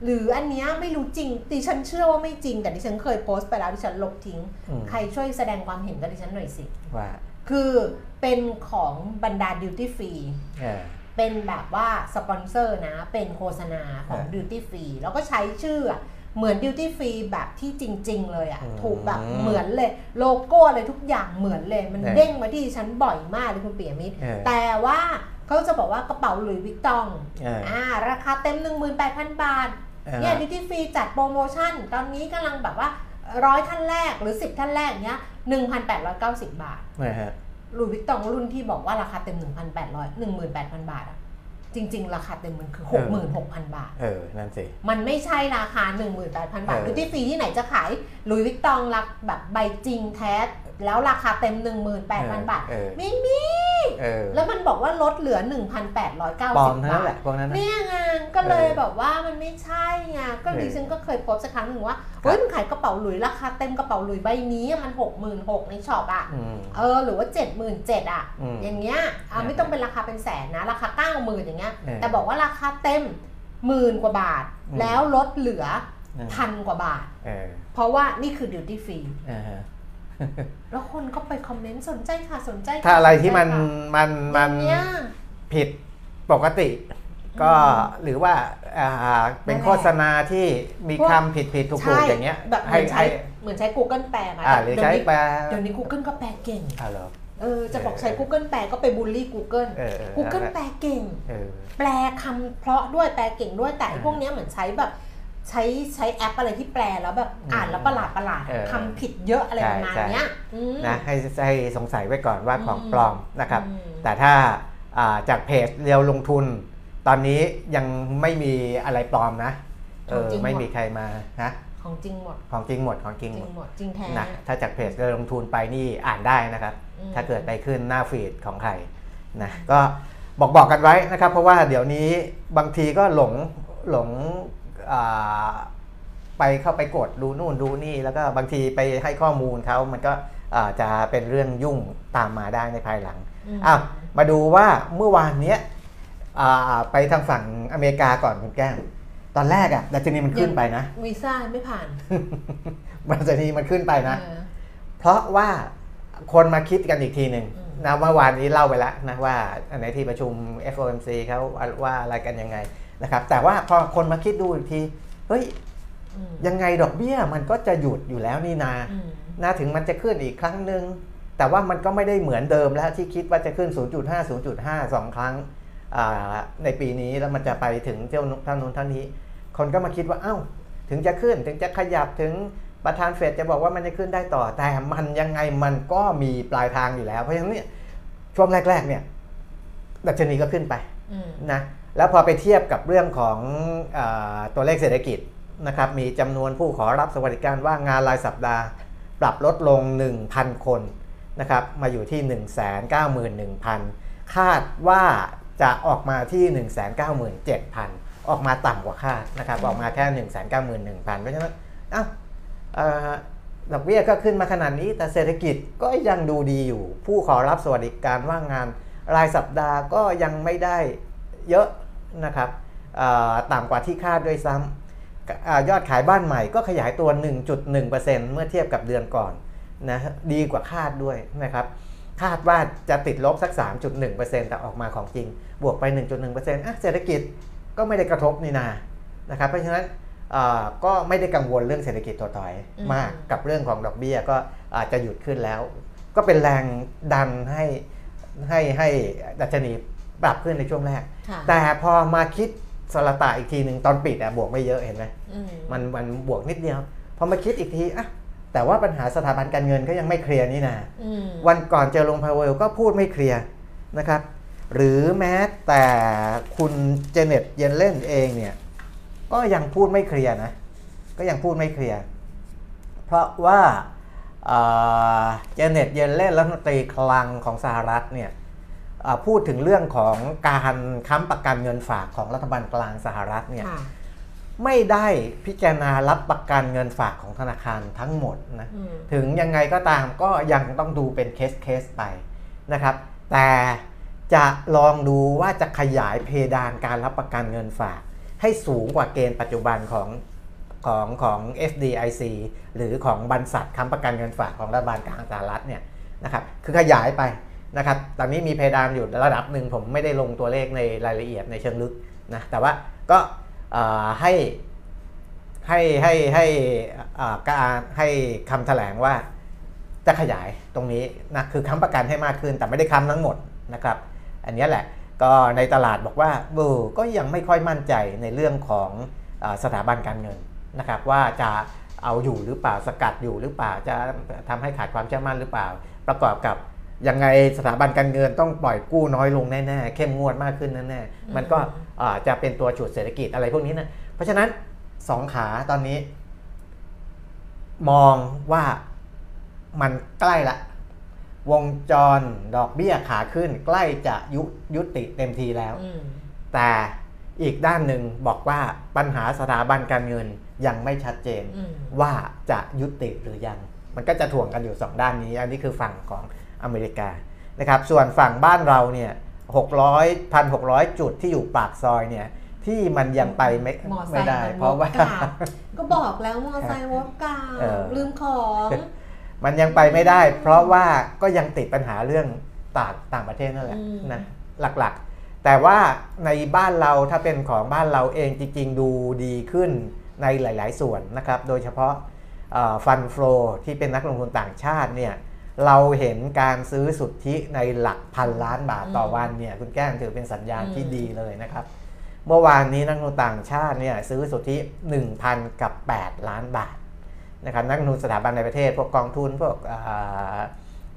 หรืออันเนี้ยไม่รู้จริงดิฉันเชื่อว่าไม่จริง แต่ดิฉันเคยโพสต์ไปแล้วดิฉันลบทิ้งอืมใครช่วยแสดงความเห็นกับดิฉันหน่อยสิว่า คือเป็นของบรรดา duty free เออเป็นแบบว่าสปอนเซอร์นะ เป็นโฆษณาของเออ duty free แล้วก็ใช้ชื่ออะเหมือน duty free แบบที่จริง ๆ เลยอะอืมถูกแบบเหมือนเลย โลโก้อะไรทุกอย่างเหมือนเลย มันเออเด้งมาที่ดิฉันบ่อยมากเลยคุณเปียมิตรเออแต่ว่าเขาจะบอกว่ากระเป๋าหลุยส์วิกตองเอออ่าราคาเต็ม 18,000 บาทเออเนี่ย duty free จัดโปรโมชั่น ตอนนี้กำลังแบบว่าร้อยท่านแรกหรือ 10 ท่านแรกเนี้ย 1,890 บาทนะฮะหลุยส์วิกตองรุ่นที่บอกว่าราคาเต็ม 1,800 18,000 บาทอะจริง ๆ ราคาเต็มมันคือ 66,000 บาท เออ นั่นสิ มันไม่ใช่ราคา 18,000 บาทเออดิวตี้ฟรีที่ไหนจะขายหลุยส์วิกตองรักแบบใบจริงแท้ แล้วราคาเต็ม 18,000 บาทเออไม่มีเออแล้วมันบอกว่าลดเหลือ1,890 บาทปลอมทั้งนั้นบาแหละพวกนั้นน่ะเนี่ยไงก็เลยเออแบบว่ามันไม่ใช่ไงก็เออดิฉันก็เคยโพสต์สักครั้งหนึ่งว่าเฮ้ยมันขายกระเป๋าหลุยราคาเต็มกระเป๋าหลุยใบนี้อะมัน66,000ในช็อปอะอืมเออหรือว่า77,000อะอืมอย่างเงี้ยอะเออไม่ต้องเป็นราคาเป็นแสนนะ ราคา90,000อย่างเงี้ยเออแต่บอกว่าราคาเต็มหมื่นกว่าบาทอืมแล้วลดเหลือเออพันกว่าบาทเออเพราะว่านี่คือดิวตี้ฟรีอ่าฮะแล้วคนก็ไปคอมเมนต์สนใจค่ะสนใจค่ถ้าอะไรที่มันสใจค่ะมันมันอย่างเงี้ยผิดปกติ ก็อืหรือว่าอ่าเป็นนั่นแหละโฆษณาที่มีพวกคำผิดผิดถูกถูใช่กอย่างเงี้ยแบบเหให้มือนใช้ให้เหมือนใช้ Google แปลมาอ่าแต่หรือเดี๋ยวใช้นี้แปลเดี๋ยวนี้ Google ก็แปลเก่งอ่าเหรอเออจะบอกใช้ Google แปลก็ไปบูลลี่ Google เออเออ Google แปลเก่งเออแปลคำเพราะด้วยแปลเก่งด้วยแต่ไอ้อ่าพวกเนี้ยเหมือนใช้แบบใช้ใช้แอปอะไรที่แปลแล้วแบบอืมอ่านแล้วประหลาดประหลาดเออคำผิดเยอะอะไรใช่ประมาณใช่เนี้ยอืมนะให้ให้สงสัยไว้ก่อนว่าของอืมปลอมนะครับอืมแต่ถ้าอ่าจากเพจเรียวลงทุน ตอนนี้ยังไม่มีอะไรปลอมนะเออไม่มีใครมานะของจริงหมดของจริงหมดของจจริริงงหมดหมดจริงแท้นะถ้าจากเพจเรียวลงทุนไปนี่อ่านได้นะครับอืมถ้าเกิดไปขึ้นหน้าฟีดของใครนะก็บอกบอกกันไว้นะครับ เพราะว่าเดี๋ยวนี้บางทีก็หลงหลงอ่าไปเข้าไปกดดูนู่นดูนี่ แล้วก็บางทีไปให้ข้อมูลเขามันก็อ่าจะเป็นเรื่องยุ่งตามมาได้ในภายหลังมอ้าวมาดูว่าเมื่อวานเนี้ยอ่า ไปทางฝั่งอเมริกาก่อนคุณแก้มตอนแรกอะดัชนีมันขึ้นไปนะวีซ่าไม่ผ่านดัชนีมันขึ้นไปนะเออเพราะว่าคนมาคิดกันอีกทีหนึ่งอืมนะเมื่อวานนี้เล่าไปแล้วนะว่าในที่ประชุม FOMC เขาว่าอะไรกันยังไงนะครับ แต่ว่าพอคนมาคิดดูอีกทีเฮ้ยอืมยังไงดอกเบี้ยมันก็จะหยุดอยู่แล้วนี่นาอืมนะถึงมันจะขึ้นอีกครั้งหนึ่งแต่ว่ามันก็ไม่ได้เหมือนเดิมแล้วที่คิดว่าจะขึ้น 0.5 0.5 2 ครั้งอ่า ในปีนี้แล้วมันจะไปถึงเจ้าเท่านนู้นท่านนี้ คนก็มาคิดว่าเอ้า ถึงจะขึ้นถึงจะขยับถึงประธานเฟดจะบอกว่ามันจะขึ้นได้ต่อ แต่มันยังไงมันก็มีปลายทางอยู่แล้ว เพราะฉะนั้นเนี่ยช่วงแรกๆเนี่ยดัชนีก็ขึ้นไปนะแล้วพอไปเทียบกับเรื่องของอตัวเลขเศรษฐกิจนะครับมีจำนวนผู้ขอรับสวัสดิการว่างงานรายสัปดาห์ ปรับลดลง 1,000 คนนะครับมาอยู่ที่ 191,000 คาดว่า จะออกมาที่ 197,000 ออกมาต่ำกว่าคาดนะครับออกมาแค่ 191,000 เพราะฉะนั้นอ้าเอ่อดอกเบี้ยก็ขึ้นมาขนาดนี้ แต่เศรษฐกิจก็ยังดูดีอยู่ ผู้ขอรับสวัสดิการว่างงานรายสัปดาห์ก็ยังไม่ได้เยอะนะครับต่ำกว่าที่คาดด้วยซ้ำอยอดขายบ้านใหม่ก็ขยายตัว 1.1%เมื่อเทียบกับเดือนก่อนนะดีกว่าคาดด้วยนะครับ คาดว่าจะติดลบสัก 3.1%แต่ออกมาของจริง บวกไป 1.1%อะเศรษฐกิจก็ไม่ได้กระทบนี่นานะครับเพราะฉะนั้นเอ่อก็ไม่ได้กังวลเรื่องเศรษฐกิจตัวต่อยอืมมากกับเรื่องของดอกเบี้ยก็อาจจะหยุดขึ้นแล้ว ก็เป็นแรงดันให้ให้ให้ดัชนีปรับขึ้นในช่วงแรกค่ะแต่พอมาคิดสลตาอีกทีหนึ่งตอนปิดอะบวกไม่เยอะเห็นไหมอืมมันมันบวกนิดเดียว พอมาคิดอีกทีอะ แต่ว่าปัญหาสถาบันการเงินก็ยังไม่เคลียร์นี่นะอืมวันก่อนเจอลงพาวเวลก็พูดไม่เคลียร์นะครับ หรือแม้แต่คุณเจเน็ตเยนเล่นเองเนี่ย ก็ยังพูดไม่เคลียร์นะ ก็ยังพูดไม่เคลียร์ เพราะว่าเอ่อเจเน็ตเยนเล่นรัฐมนตรีคลังของสหรัฐเนี่ยเอ่อพูดถึงเรื่องของการค้ำประกันเงินฝากของรัฐบาลกลางสหรัฐเนี่ยค่ะ ไม่ได้พิจารณารับประกันเงินฝากของธนาคารทั้งหมดนะอืมถึงยังไงก็ตามก็ยังต้องดูเป็นเคสเคสไปนะครับ แต่จะลองดูว่าจะขยายเพดานการรับประกันเงินฝาก ให้สูงกว่าเกณฑ์ปัจจุบันของของของ FDIC หรือของบรรษัทค้ำประกันเงินฝากของรัฐบาลกลางสหรัฐเนี่ยนะครับคือขยายไปนะครับตอนนี้มีเพดานอยู่ระดับหนึ่งผมไม่ได้ลงตัวเลขในรายละเอียดในเชิงลึกนะแต่ว่าก็เอ่อ ให้ให้ให้ให้การให้คำแถลงว่าจะขยายตรงนี้นะคือค้ำประกันให้มากขึ้นแต่ไม่ได้ค้ำทั้งหมดนะครับ อันนี้แหละก็ในตลาดบอกว่าเออก็ยังไม่ค่อยมั่นใจในเรื่องของอสถาบันการเงินนะครับว่าจะเอาอยู่หรือเปล่าสกัดอยู่หรือเปล่าจะทำให้ขาดความเชื่อมั่นหรือเปล่า ประกอบกับ ยังไงสถาบันการเงินต้องปล่อยกู้น้อยลงแน่ๆเข้มงวดมากขึ้นแน่ๆมันก็อ่าจะเป็นตัวฉุดเศรษฐกิจอะไรพวกนี้นะเพราะฉะนั้นสองขาตอนนี้ มองว่ามันใกล้ละ วงจรดอกเบี้ยขาขึ้น ใกล้จะยุยุติเต็มทีแล้วอืมแต่อีกด้านหนึ่งบอกว่าปัญหาสถาบันการเงินยังไม่ชัดเจนอืมว่าจะยุติหรือยัง มันก็จะถ่วงกันอยู่2ด้านนี้ อันนี้คือฝั่งของ อเมริกานะครับส่วนฝั่งบ้านเราเนี่ย600 1,600 จุดที่อยู่ปากซอยเนี่ยที่มันยังไปไม่มอไซไม่ค์ได้มันเพราะว่าวกกลับก็บอกแล้วมอไซค์วกกลับเออลืมของ มันยังไปไม่ได้ เพราะว่าก็ยังติดปัญหาเรื่องต่างต่างประเทศนั่นแหละอืมนะหลักๆ แต่ว่าในบ้านเราถ้าเป็นของบ้านเราเองจริง ๆ ดูดีขึ้นในหลาย ๆ ส่วนนะครับ โดยเฉพาะฟันฟลอที่เป็นนักลงทุนต่างชาติเนี่ย เราเห็นการซื้อสุทธิในหลักพันล้านบาทต่อวันเนี่ยคุณแก้มถือเป็นสัญญาณที่ดีเลยนะครับ เมื่อวานนี้นักลงทุนต่างชาติเนี่ยซื้อสุทธิ 1,000 กับ 8 ล้านบาทนะครับนักลงทุนสถาบันในประเทศ พวกกองทุนพวก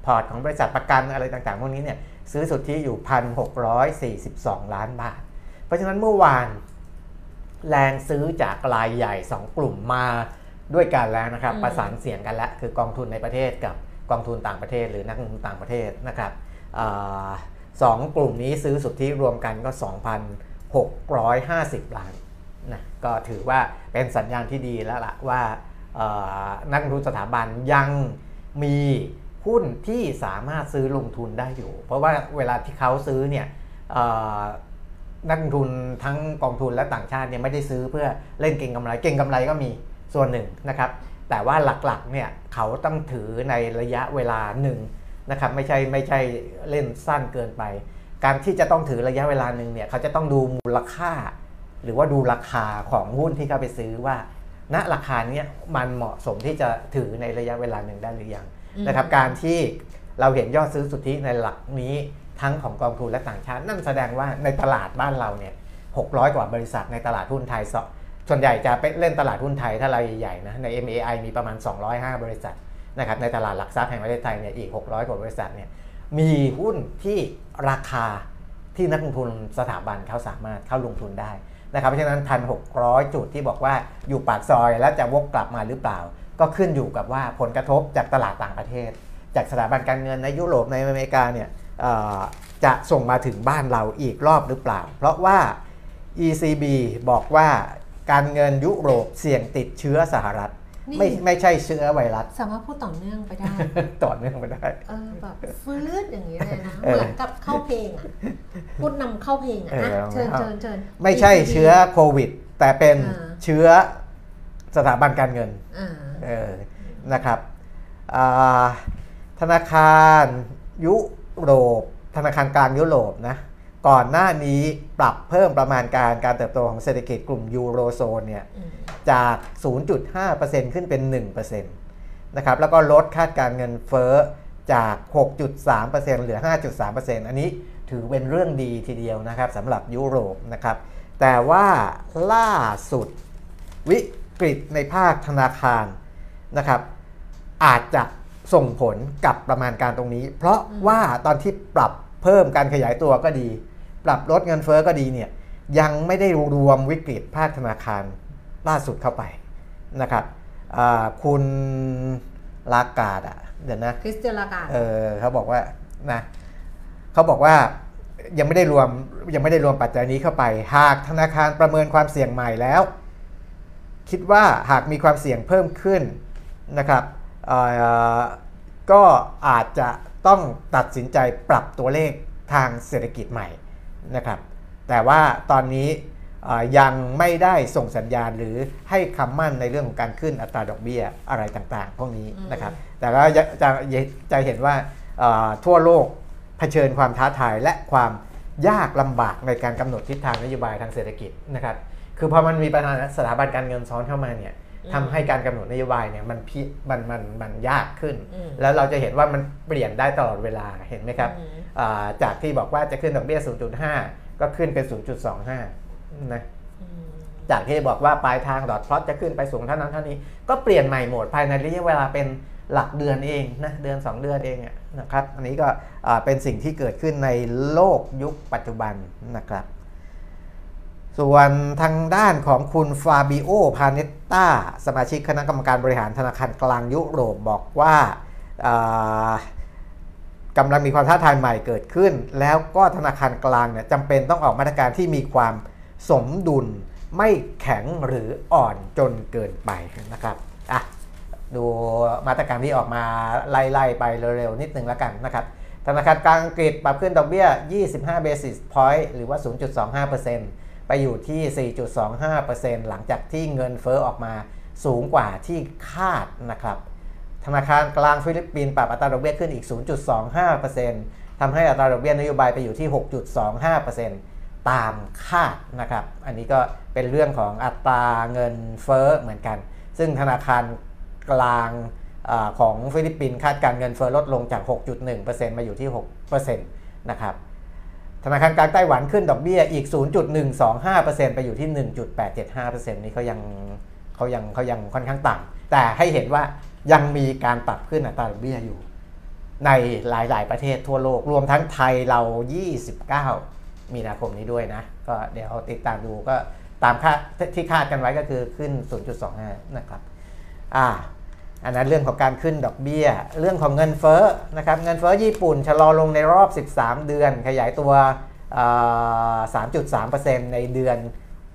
พอร์ตของบริษัทประกันอะไรต่างๆ พวกนี้เนี่ยซื้อสุทธิอยู่ 1,642 ล้านบาท เพราะฉะนั้นเมื่อวานแรงซื้อจากรายใหญ่ 2 กลุ่มมาด้วยกันแล้วนะครับ ประสานเสียงกันแล้วคือกองทุนในประเทศกับ กองทุนต่างประเทศหรือนักลงทุนต่างประเทศนะครับสองกลุ่มนี้ซื้อสุทธิรวมกันก็ 2,650 ล้านนะก็ถือว่าเป็นสัญญาณที่ดีแล้วล่ะว่านักลงทุนสถาบันยังมีหุ้นที่สามารถซื้อลงทุนได้อยู่ เพราะว่าเวลาที่เขาซื้อเนี่ยนักลงทุนทั้งกองทุนและต่างชาติเนี่ยไม่ได้ซื้อเพื่อเล่นเก่งกำไร เก่งกำไรก็มีส่วนหนึ่งนะครับ แต่ว่าหลักๆเนี่ยเขาต้องถือในระยะเวลาหนึ่งนะครับไม่ใช่ไม่ใช่เล่นสั้นเกินไป การที่จะต้องถือระยะเวลาหนึ่งเนี่ยเขาจะต้องดูมูลค่า หรือว่าดูราคาของหุ้นที่เขาไปซื้อว่า ณราคาเนี้ยมันเหมาะสมที่จะถือในระยะเวลาหนึ่งได้หรือยังนะครับการที่เราเห็นยอดซื้อสุทธิในหลักนี้ทั้งของกองทุนและต่างชาติ นั่นแสดงว่าในตลาดบ้านเราเนี่ย600 กว่าบริษัทในตลาดหุ้นไทย ส่วนใหญ่จะไปเล่นตลาดหุ้นไทยถ้ารายใหญ่ๆนะใน MAI มีประมาณ 205 บริษัทนะครับในตลาดหลักทรัพย์แห่งประเทศไทยเนี่ยอีก 600 กว่าบริษัทเนี่ยมีหุ้นที่ราคาที่นักลงทุนสถาบันเขาสามารถเข้าลงทุนได้นะครับเพราะฉะนั้นพันหกจุดที่บอกว่าอยู่ปากซอยแล้วจะวกกลับมาหรือเปล่า ก็ขึ้นอยู่กับว่าผลกระทบจากตลาดต่างประเทศ จากสถาบันการเงินในยุโรปในอเมริกาเนี่ยจะส่งมาถึงบ้านเราอีกรอบหรือเปล่า เพราะว่า ECB บอกว่า การเงินยุโรปเสี่ยงติดเชื้อสหรัฐ ไม่ไม่ใช่เชื้อไวรัส สามารถพูดต่อเนื่องไปได้ ต่อเนื่องไปได้ เออแบบฟื้นอย่างนี้เลยนะ เหมือนกับเข้าเพลงอะ พูดนำเข้าเพลงอะเชิญเชิญเชิญไม่ใช่เชื้อโควิด แต่เป็นเชื้อสถาบันการเงินเออนะครับธนาคารยุโรป ธนาคารกลางยุโรปนะ ก่อนหน้านี้ปรับเพิ่มประมาณการการเติบโตของเศรษฐกิจกลุ่มยูโรโซนเนี่ยจาก 0.5%ขึ้นเป็น 1%นะครับแล้วก็ลดคาดการเงินเฟ้อจาก 6.3%เหลือ 5.3%อันนี้ถือเป็นเรื่องดีทีเดียวนะครับสำหรับยุโรปนะครับ แต่ว่าล่าสุดวิกฤตในภาคธนาคารนะครับ อาจจะส่งผลกับประมาณการตรงนี้ เพราะว่าตอนที่ปรับเพิ่มการขยายตัวก็ดี ปรับลดเงินเฟอ้อก็ดีเนี่ยยังไม่ได้รวมวิกฤตภาคธนาคารล่าสุดเข้าไปนะครับคุณลากาดอะเดี๋ยวนะคริสเตียนลากาดเออเขาบอกว่านะเขาบอกว่ายังไม่ได้รวมยังไม่ได้รวมปัจจัยนี้เข้าไป หากธนาคารประเมินความเสี่ยงใหม่แล้ว คิดว่าหากมีความเสี่ยงเพิ่มขึ้นนะครับก็อาจจะต้องตัดสินใจปรับตัวเลขทางเศรษฐกิจใหม่ นะครับแต่ว่าตอนนี้ยังไม่ได้ส่งสัญญาณหรือให้คำมั่นในเรื่องของการขึ้นอัตราดอกเบี้ยอะไรต่างๆ พวกนี้นะครับแต่ก็จะจะเห็นว่าทั่วโลกเผชิญความท้าทายและความยากลำบากในการกำหนดทิศทางนโยบายทางเศรษฐกิจนะครับคือพอมันมีปัญหาสถาบันการเงินซ้อนเข้ามาเนี่ย ทำให้การกำหนดนโยบายเนี่ยมันพิมันมันมันยากขึ้น แล้วเราจะเห็นว่ามันเปลี่ยนได้ตลอดเวลาเห็นไหมครับจากที่บอกว่าจะขึ้นดอกเบี้ย 0.5 ก็ขึ้นเป็น 0.25 นะจากที่บอกว่าปลายทางดอทพลอตจะขึ้นไปสูงเท่านั้นเท่านี้ก็เปลี่ยนใหม่หมดภายในระยะเวลาเป็นหลักเดือนเองนะเดือน 2 เดือนเองนะครับ อันนี้ก็เป็นสิ่งที่เกิดขึ้นในโลกยุคปัจจุบันนะครับ ส่วนทางด้านของคุณฟาบิโอ พาเนตตาสมาชิกคณะกรรมการบริหารธนาคารกลางยุโรปบอกว่ากำลังมีความท้าทายใหม่เกิดขึ้น แล้วก็ธนาคารกลางเนี่ยจำเป็นต้องออกมาตรการที่มีความสมดุลไม่แข็งหรืออ่อนจนเกินไปนะครับอะดูมาตรการที่ออกมาไล่ๆไปเร็วๆนิดนึงแล้วกันนะครับธนาคารกลางอังกฤษปรับขึ้นดอกเบี้ย 25 basis point หรือว่า 0.25% ไปอยู่ที่ 4.25%หลังจากที่เงินเฟอ้อออกมาสูงกว่าที่คาดนะครับ ธนาคารกลางฟิลิปปินส์ปรับอัตราดอกเบี้ยขึ้นอีก 0.25%ทำให้อัตราดอกเบี้ยนโยบายไปอยู่ที่ 6.25%ตามคาดนะครับ อันนี้ก็เป็นเรื่องของอัตราเงินเฟอ้อเหมือนกัน ซึ่งธนาคารกลางอของฟิลิปปินส์คาดการเงินเฟ้อลดลงจาก 6.1%มาอยู่ที่ 6%นะครับ ธนาคารกลางไต้หวันขึ้นดอกเบี้ยอีก 0.125%ไปอยู่ที่ 1.875%นี่เขายังเขายังเขายังค่อนข้างต่ำแต่ให้เห็นว่ายังมีการปรับขึ้นอัตราดอกเบี้ยอยู่ ในหลายๆประเทศทั่วโลก รวมทั้งไทยเรา 29 มีนาคมนี้ด้วยนะ ก็เดี๋ยวติดตามดูก็ตามคาดที่คาดกันไว้ก็คือขึ้น 0.25 นะครับ อ่า อันนั้นเรื่องของการขึ้นดอกเบี้ย เรื่องของเงินเฟ้อนะครับเงินเฟ้อญี่ปุ่นชะลอลงในรอบ 13 เดือน ขยายตัว 3.3%ในเดือน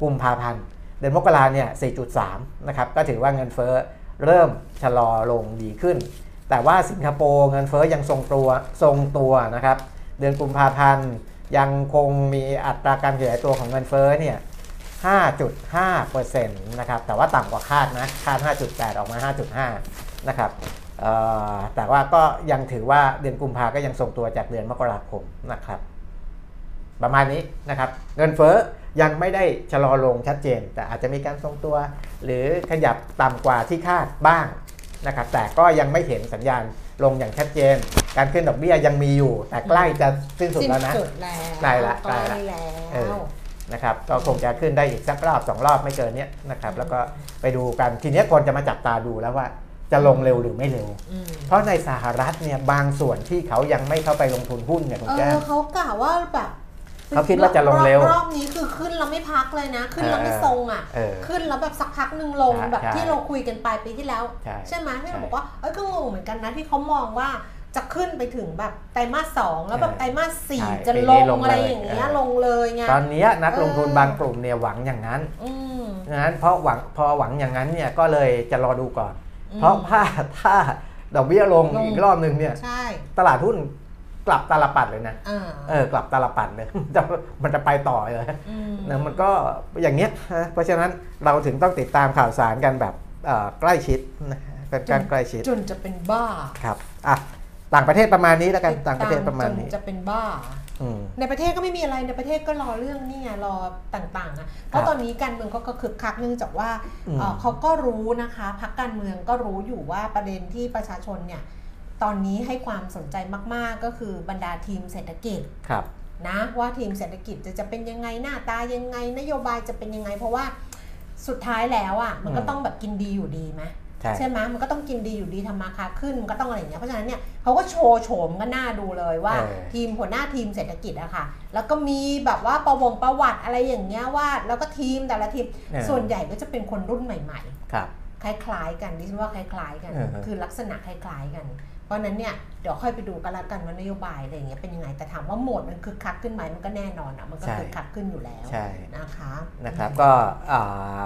กุมภาพันธ์ เดือนมกราเนี่ย 4.3 นะครับ ก็ถือว่าเงินเฟ้อเริ่มชะลอลงดีขึ้น แต่ว่าสิงคโปร์เงินเฟ้อยังทรงตัวทรงตัวนะครับ เดือนกุมภาพันธ์ยังคงมีอัตราการขยายตัวของเงินเฟ้อเนี่ย 5.5%นะครับ แต่ว่าต่ำกว่าคาดนะ คาด 5.8 ออกมา 5.5 นะครับเอ่อแต่ว่าก็ยังถือว่าเดือนกุมภาก็ยังทรงตัวจากเดือนมกราคมนะครับ ประมาณนี้นะครับ เงินเฟ้อยังไม่ได้ชะลอลงชัดเจน แต่อาจจะมีการทรงตัว หรือขยับต่ำกว่าที่คาดบ้างนะครับ แต่ก็ยังไม่เห็นสัญญาณลงอย่างชัดเจน การขึ้นดอกเบี้ยยังมีอยู่ แต่ใกล้จะสิ้นสุดสิ้นแล้วนะสุดแล้วใกล้ละใกล้ใกล้ละแล้เออว นะครับก็คงจะขึ้นได้อีกสักรอบสองรอบไม่เกินเนี้ยนะครับแล้วก็ไปดูกันทีเนี้ยคนจะมาจับตาดูแล้วว่าจะลงเร็วหรือไม่เร็วอืมเพราะในสหรัฐเนี่ยบางส่วนที่เขายังไม่เข้าไปลงทุนหุ้นเนี่ยคุณเอแก้อมเขากะว่าแบบเขาคิดว่าจะลงเร็วรอบรอบนี้คือขึ้นแล้วไม่พักเลยนะ ขึ้นแล้วไม่ทรงอะเออขึ้นแล้วแบบสักพักหนึ่งลงใช่แบบใช่ที่เราคุยกันปลายปีที่แล้ว ใช่ไหมที่เราใช่บอกว่าเอ้ยก็งงเหมือนกันนะที่เขามองว่า จะขึ้นไปถึงแบบไตรมาสสองแล้วแบบเออไตรมาสสี่ใช่จะปีลนี้งลงอะไรเลย อย่างเงี้ยเออลงเลยไง ตอนเนี้ยนักลงทุนเออ บางกลุ่มเนี่ยหวังอย่างนั้นอืมงั้นเพราะหวังพอหวังอย่างนั้นเนี่ยก็เลยจะรอดูก่อนอืมเพราะถ้าถ้าดอกเบี้ยลงลง อีกรอบหนึ่งเนี่ย ใช่ตลาดหุ้นกลับตาลปัดเลยนะอ่าเออกลับตาลปัดเลยจะมันจะไปต่อเลยมนะมันก็อย่างเงี้ยนะเพราะฉะนั้นเราถึงต้องติดตามข่าวสารกันแบบเอ่อใกล้ชิดนะฮะเป็นการใกล้ชิดจนจะเป็นบ้า ครับอะ ต่างประเทศประมาณนี้แล้วกันต่างประเทศประมาณจนี้นจะเป็นบ้าอืมในประเทศก็ไม่มีอะไรในประเทศก็รอเรื่องนี่ไงรอต่างๆนะเพราะตอนนี้การเมืองเขาก็คึกคักเนื่องจากว่าอืมเอ่อเขาก็รู้นะคะพักการเมืองก็รู้อยู่ว่าประเด็นที่ประชาชนเนี่ยตอนนี้ให้ความสนใจมากๆก็คือบรรดาทีมเศรษฐกิจครับนะว่าทีมเศรษฐกิจจะจะเป็นยังไงหน้าตายังไงนโยบายจะเป็นยังไง เพราะว่าสุดท้ายแล้วอะมันก็อืมต้องแบบกินดีอยู่ดีไหม ใช่ใช่ไหมมันก็ต้องกินดีอยู่ดีทำมาค้าขึ้นมันก็ต้องอะไรอย่างเงี้ยเพราะฉะนั้นเนี่ยเขาก็โชว์โฉมก็น่าดูเลยว่า เออ ทีมหัวหน้าทีมเศรษฐกิจอะค่ะ แล้วก็มีแบบว่าประวงประวัติอะไรอย่างเงี้ยว่าแล้วก็ทีมแต่ละทีมเออ ส่วนใหญ่ก็จะเป็นคนรุ่นใหม่ครับๆคล้ายๆกันดิฉันว่าคล้ายๆกันเออคือลักษณะคล้ายๆกัน เพราะฉะนั้นเนี่ยเดี๋ยวค่อยไปดูกันละกันว่านโยบายอะไรอย่างเงี้ยเป็นยังไงแต่ถามว่าโหมดมันคึกคักขึ้นไหมมันก็แน่นอนอะมันก็ใช่คึกคักขึ้นอยู่แล้วใช่นะคะนะครับก็อ่า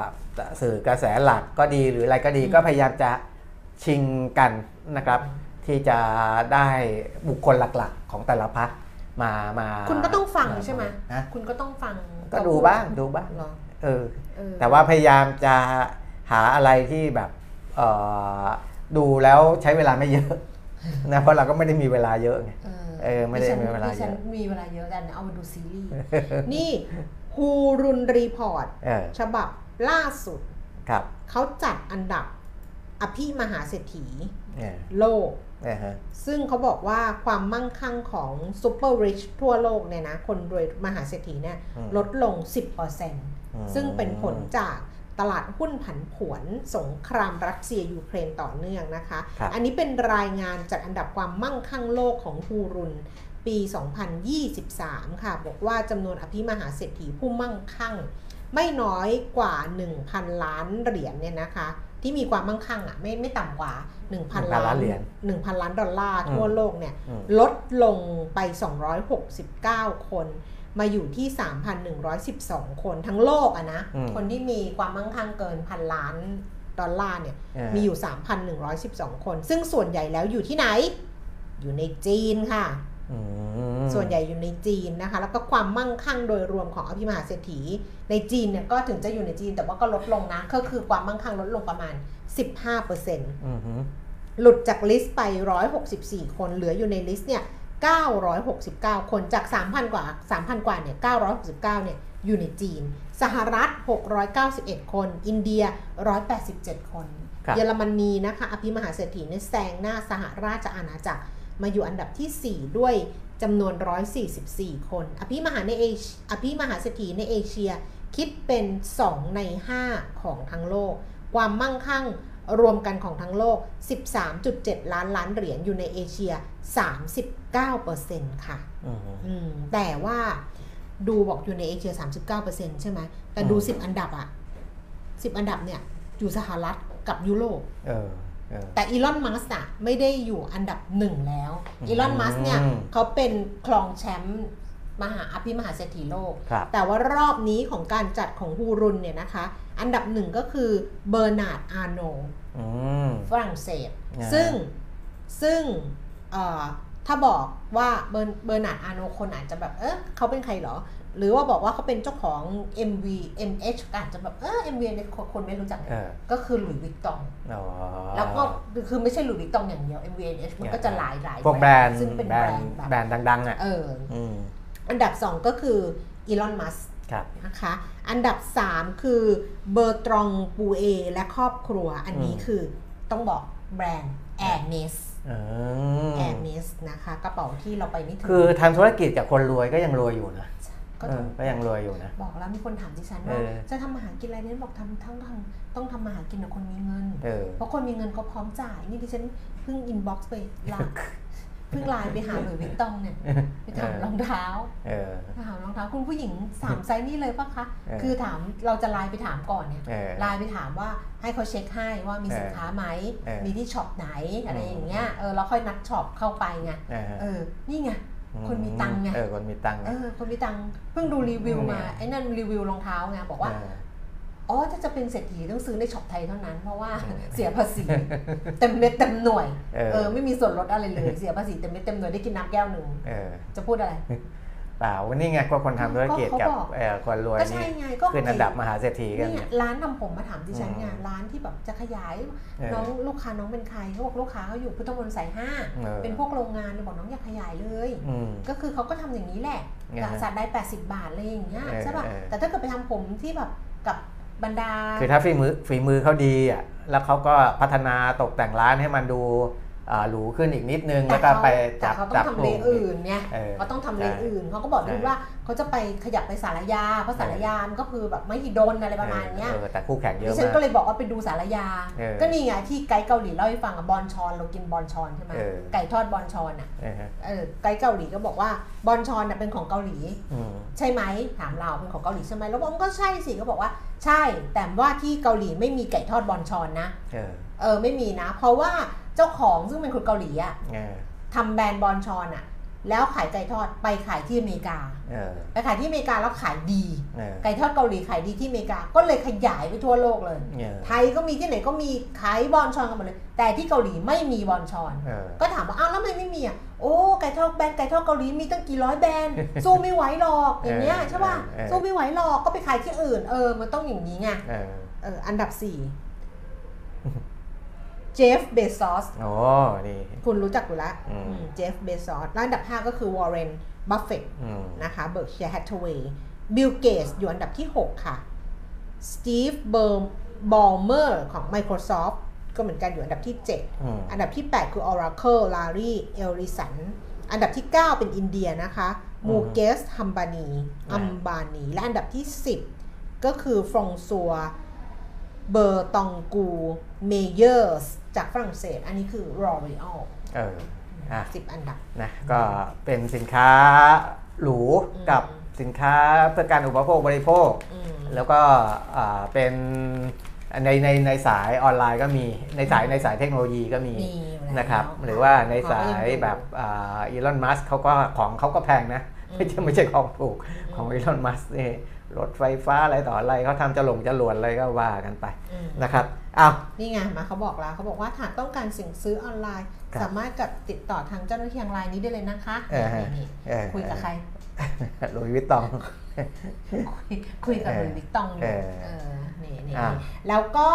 สื่อกระแสหลักก็ดีหรืออะไรก็ดีก็พยายามจะชิงกันนะครับ ที่จะได้บุคคลหลักๆ ของแต่ละพักมามา คุณก็ต้องฟังใช่ไหมฮะคุณก็ต้องฟังก็ดูบ้างดูบ้างเหรอเออเออแต่ว่าพยายามจะหาอะไรที่แบบเอ่อดูแล้วใช้เวลาไม่เยอะ นะเพราะเราก็ไม่ได้มีเวลาเยอะไงเออไม่ได้ฉันมีเวลาดิฉันเยอะมีเวลาเยอะแต่เอามาดูซีรีส์นี่ Hurun Report เออฉบับล่าสุดครับเขาจัดอันดับอภิมหาเศรษฐีเออโลกเออฮะซึ่งเขาบอกว่าความมั่งคั่งของ super rich ทั่วโลกเนี่ยนะ คนรวยมหาเศรษฐีเนี่ยอืมลดลง 10%มซึ่งเป็นผลจาก ตลาดหุ้นผันผวนสงครามรัสเซียยูเครนต่อเนื่องนะคะครับอันนี้เป็นรายงานจากอันดับความมั่งคั่งโลกของฮูรุนปี 2023 ค่ะ บอกว่าจำนวนอภิมหาเศรษฐีผู้มั่งคั่ง ไม่น้อยกว่า 1,000 ล้านเหรียญเนี่ยนะคะ ที่มีความมั่งคั่งอะไม่ไม่ต่ำกว่า 1,000 ล้านเหรียญ1,000 ล้านดอลลาร์ทั่วโลกเนี่ยอืมลดลงไป 269 คน มาอยู่ที่ 3,112 คนทั้งโลกอะนะอืมคนที่มีความมั่งคั่งเกินพันล้านดอลลาร์เนี่ยเออมีอยู่ 3,112 คน ซึ่งส่วนใหญ่แล้วอยู่ที่ไหน อยู่ในจีนค่ะอืมส่วนใหญ่อยู่ในจีนนะคะ แล้วก็ความมั่งคั่งโดยรวมของอภิมหาเศรษฐี ในจีนเนี่ยก็ถึงจะอยู่ในจีนแต่ว่าก็ลดลงนะ ก็คือความมั่งคั่งลดลงประมาณ 15%อืมฮึหลุดจาก list ไป 164 คน เหลืออยู่ใน list เนี่ย 969 คนจาก 3,000 กว่า 3,000 กว่าเนี่ย 969 เนี่ย อยู่ในจีน สหรัฐ 691 คน อินเดีย 187 คนครับเยอรมนีนะคะ อภิมหาเศรษฐีเนี่ยแซงหน้าสหราชอาณาจักร มาอยู่อันดับที่ 4 ด้วยจำนวน 144 คน อภิมหาในเอเชอภิมหาเศรษฐีในเอเชีย คิดเป็น 2 ใน 5 ของทั้งโลก ความมั่งคั่ง รวมกันของทั้งโลก 13.7 ล้านล้านเหรียญอยู่ในเอเชีย 39%ค่ะอืมอืมแต่ว่าดูบอกอยู่ในเอเชีย 39%ใช่ไหมแต่ดูอืม10 อันดับอะ10 อันดับเนี่ยอยู่สหรัฐกับยุโรปเออเออแต่อีลอนมัสก์อะไม่ได้อยู่อันดับหนึ่งแล้วอืมอีลอนมัสก์เนี่ยเขาเป็นครองแชมป์ มหาอภิมหาเศรษฐีโลก ครับ แต่ว่ารอบนี้ของการจัดของฮูรุนเนี่ยนะคะ อันดับหนึ่งก็คือเบอร์นาร์ดอาร์โนอืม ฝรั่งเศส อ่า ซึ่งซึ่งเอ่อถ้าบอกว่าเบอร์เบอร์นาร์ดอาร์โนคนอาจจะแบบเออเขาเป็นใครเหรอ หรือว่าบอกว่าเขาเป็นเจ้าของ MV MH อาจจะแบบเออ MV เนี่ยคนคนไม่รู้จักเออก็คือหลุยส์วิกตอง อ๋อ แล้วก็คือไม่ใช่หลุยส์วิกตองอย่างเดียว LVMH มันก็จะหลายหลายพวกแบรนด์ซึ่งเป็นแบแบรรนนด์ด์แบบแบรนด์ดัง ๆ อะเออ อืม อันดับ 2 ก็คืออีลอนมัสครับนะคะอันดับ 3 คือเบอร์ตรองปูเอและครอบครัวอันนี้อืมคือต้องบอกแบรนด์ Air m e s อืม Air m e s นะคะกระเป๋าที่เราไปไม่ถึงคือทำธุรกิจกับคนรวยก็ยังรวยอยู่นะก็เอต้อองก็ยังรวยอยู่นะ บอกแล้วมีคนถามดิฉันเอว่าอจะทำมาหากินอะไรเนี่ยบอกทำทั้งทางต้องทำมาหากินกับคนมีเงินเออเพราะคนมีเงินก็พร้อมจ่าย นี่ดิฉันเพิ่ง inbox ไปไลน์ เพิ่งไลน์ไปหาหลุยส์วิกตองเนี่ยไปถามเออรองเท้าเออถามรองเท้าคุณผู้หญิงสามไซส์นี่เลยปะคะเออคือถามเราจะไลน์ไปถามก่อนเนี่ยเออไลน์ไปถามว่าให้เขาเช็คให้ว่ามีเออสินค้าไหมเออมีที่ช็อปไหนอะไรอืมอย่างเงี้ยเออเราค่อยนัดช็อปเข้าไปไงเออเออนี่ไงคนมีตังค์ไงเออคนมีตังค์ไงเออคนมีตังค์เพิ่งดูรีวิวมาเนี่ยไอ้นั่นรีวิวรองเท้าไงบอกว่าเอออ๋อถ้าจะเป็นเศรษฐีต้องซื้อในช็อปไทยเท่านั้น เพราะว่าเออเสียภาษีเต็มเม็ดเต็มหน่วยเออเออไม่มีส่วนลดอะไรเลยเสียภาษีเต็มเม็ดเต็มหน่วยได้กินน้ำแก้วหนึ่งเออจะพูดอะไรเปล่าวันนี้ไงก็คนทำธุรกิจก็กับเขาบอกเออคนรวยก็ใช่นี่ไงก็ขึ้นอันดับมหาเศรษฐีกันนี่เนี่ยร้านทำผมมาถามดิฉันไงอืมร้านที่แบบจะขยายเออน้องลูกค้าน้องเป็นใครเขาบอกลูกค้าเขาอยู่พุทธมณฑลสายห้าเออเป็นพวกโรงงานเลยบอกน้องอยากขยายเลยอืมก็คือเขาก็ทำอย่างนี้แหละไงฮะสัตว์ได้80 บาทอะไรอย่างเงี้ยเออใช่ป่ะเออแต่ถ้าเกิดไปทำผมที่แบบกับ บรรดา คือถ้าฝีมือฝีมือเขาดีอะแล้วเขาก็พัฒนาตกแต่งร้านให้มันดู หรูขึ้นอีกนิดนึงแต่แล้วก็เขาไปแต่จับเขาต้อจังบทำกเลลุ่มอื่นไงเออเขาต้องทำเลใช่อื่นเขาก็บอกด้วยใช่ว่าเขาจะไปขยับไปสารยา เพราะสารยามันก็คือแบบไม่ฮิดนอะไรประมาณเนี้ยเออแต่คู่แข่งเยดิอะฉันมากก็เลยบอกว่าไปดูสารยาเออก็นี่ไงที่ไกด์เกาหลีเล่าให้ฟังอะบอลชอนเรากินบอลชอนใช่ไหมเออไก่ทอดบอลชอนอะเออเออไกด์เกาหลีก็บอกว่าบอลชอนน่ะเป็นของเกาหลีอืมใช่ไหมถามเราเป็นของเกาหลีใช่ไหมแล้วบอกก็ใช่สิก็บอกว่า ใช่แต่ว่าที่เกาหลีไม่มีไก่ทอดบอลชอนนะเออเออไม่มีนะ เพราะว่า เจ้าของซึ่งเป็นคนเกาหลีอะเออทำแบรนด์บอลชอนอะแล้วขายไก่ทอดไปขายที่อเมริกาเออไปขายที่อเมริกาแล้วขายดีเออไก่ทอดเกาหลีขายดีที่อเมริกาก็เลยขยายไปทั่วโลกเลยเออไทยก็มีที่ไหนก็มีขายบอลชอนกันหมดเลย แต่ที่เกาหลีไม่มีบอลชอนเออก็ถามว่าอ้าวแล้วทำไมไม่มีอะโอ้ไก่ทอดแบรนด์ไก่ทอดเกาหลีมีตั้งกี่ร้อยแบรนด์สู้ไม่ไหวหรอกอย่างเงี้ยใช่ป่ะเออสู้ไม่ไหวหรอกก็ไปขายที่อื่น เออมันต้องอย่างนี้ไงเออเอออันดับสี่ เจฟ เบซอสโอ้นี่คุณรู้จักอยู่แล้วอืมเจฟ เบซอสแล้วอันดับ 5 ก็คือวอร์เรน บัฟเฟตอืมนะคะเบิร์กเชียร์แฮทเทเวย์บิลเกตอยู่อันดับที่ 6 ค่ะสตีฟ เบิร์มบอลเมอร์ของ Microsoft ก็เหมือนกันอยู่อันดับที่ 7อืมอันดับที่ 8 คือ Oracle Larry Ellison อันดับที่ 9 เป็นอินเดียนะคะมูเกสฮัมบานีอ่าอัมบานีและอันดับที่ 10 ก็คือฟรองซัวเบอร์ตองกู เมเยอร์สจากฝรั่งเศส อันนี้คือ L'Oreal เอออะ10อันดับนะก็เป็นสินค้าหรูอืมกับสินค้าเพื่อการอุปโภคบริโภคอืมแล้วก็อ่าเป็นในในในสายออนไลน์ก็มีในสายในสายเทคโนโลยีก็มีมีอยู่แล้วนะครับ หรือว่าในสายขงแบบอีลอนมัสเขาก็ของเขาก็แพงนะอืม ไม่ใช่ไม่ใช่ของถูกอืมของอีลอนมัสนี่รถไฟฟ้าอะไรต่ออะไรเขาทำจะหลงจะหลวนอะไรก็ว่ากันไปอืมนะครับอ้าวนี่ไงมาเขาบอกแล้วเขาบอกว่าถ้าต้องการสิ่งซื้อออนไลน์ครับสามารถกับติดต่อทางเจ้าหน้าที่ทางไลน์นี้ได้เลยนะคะเออฮะนี่เออคุยกับใครหลุยส์วิตตอง คุยคุยกับเออลุยวิกตองอยู่เออเออนี่นี่อะแล้วก็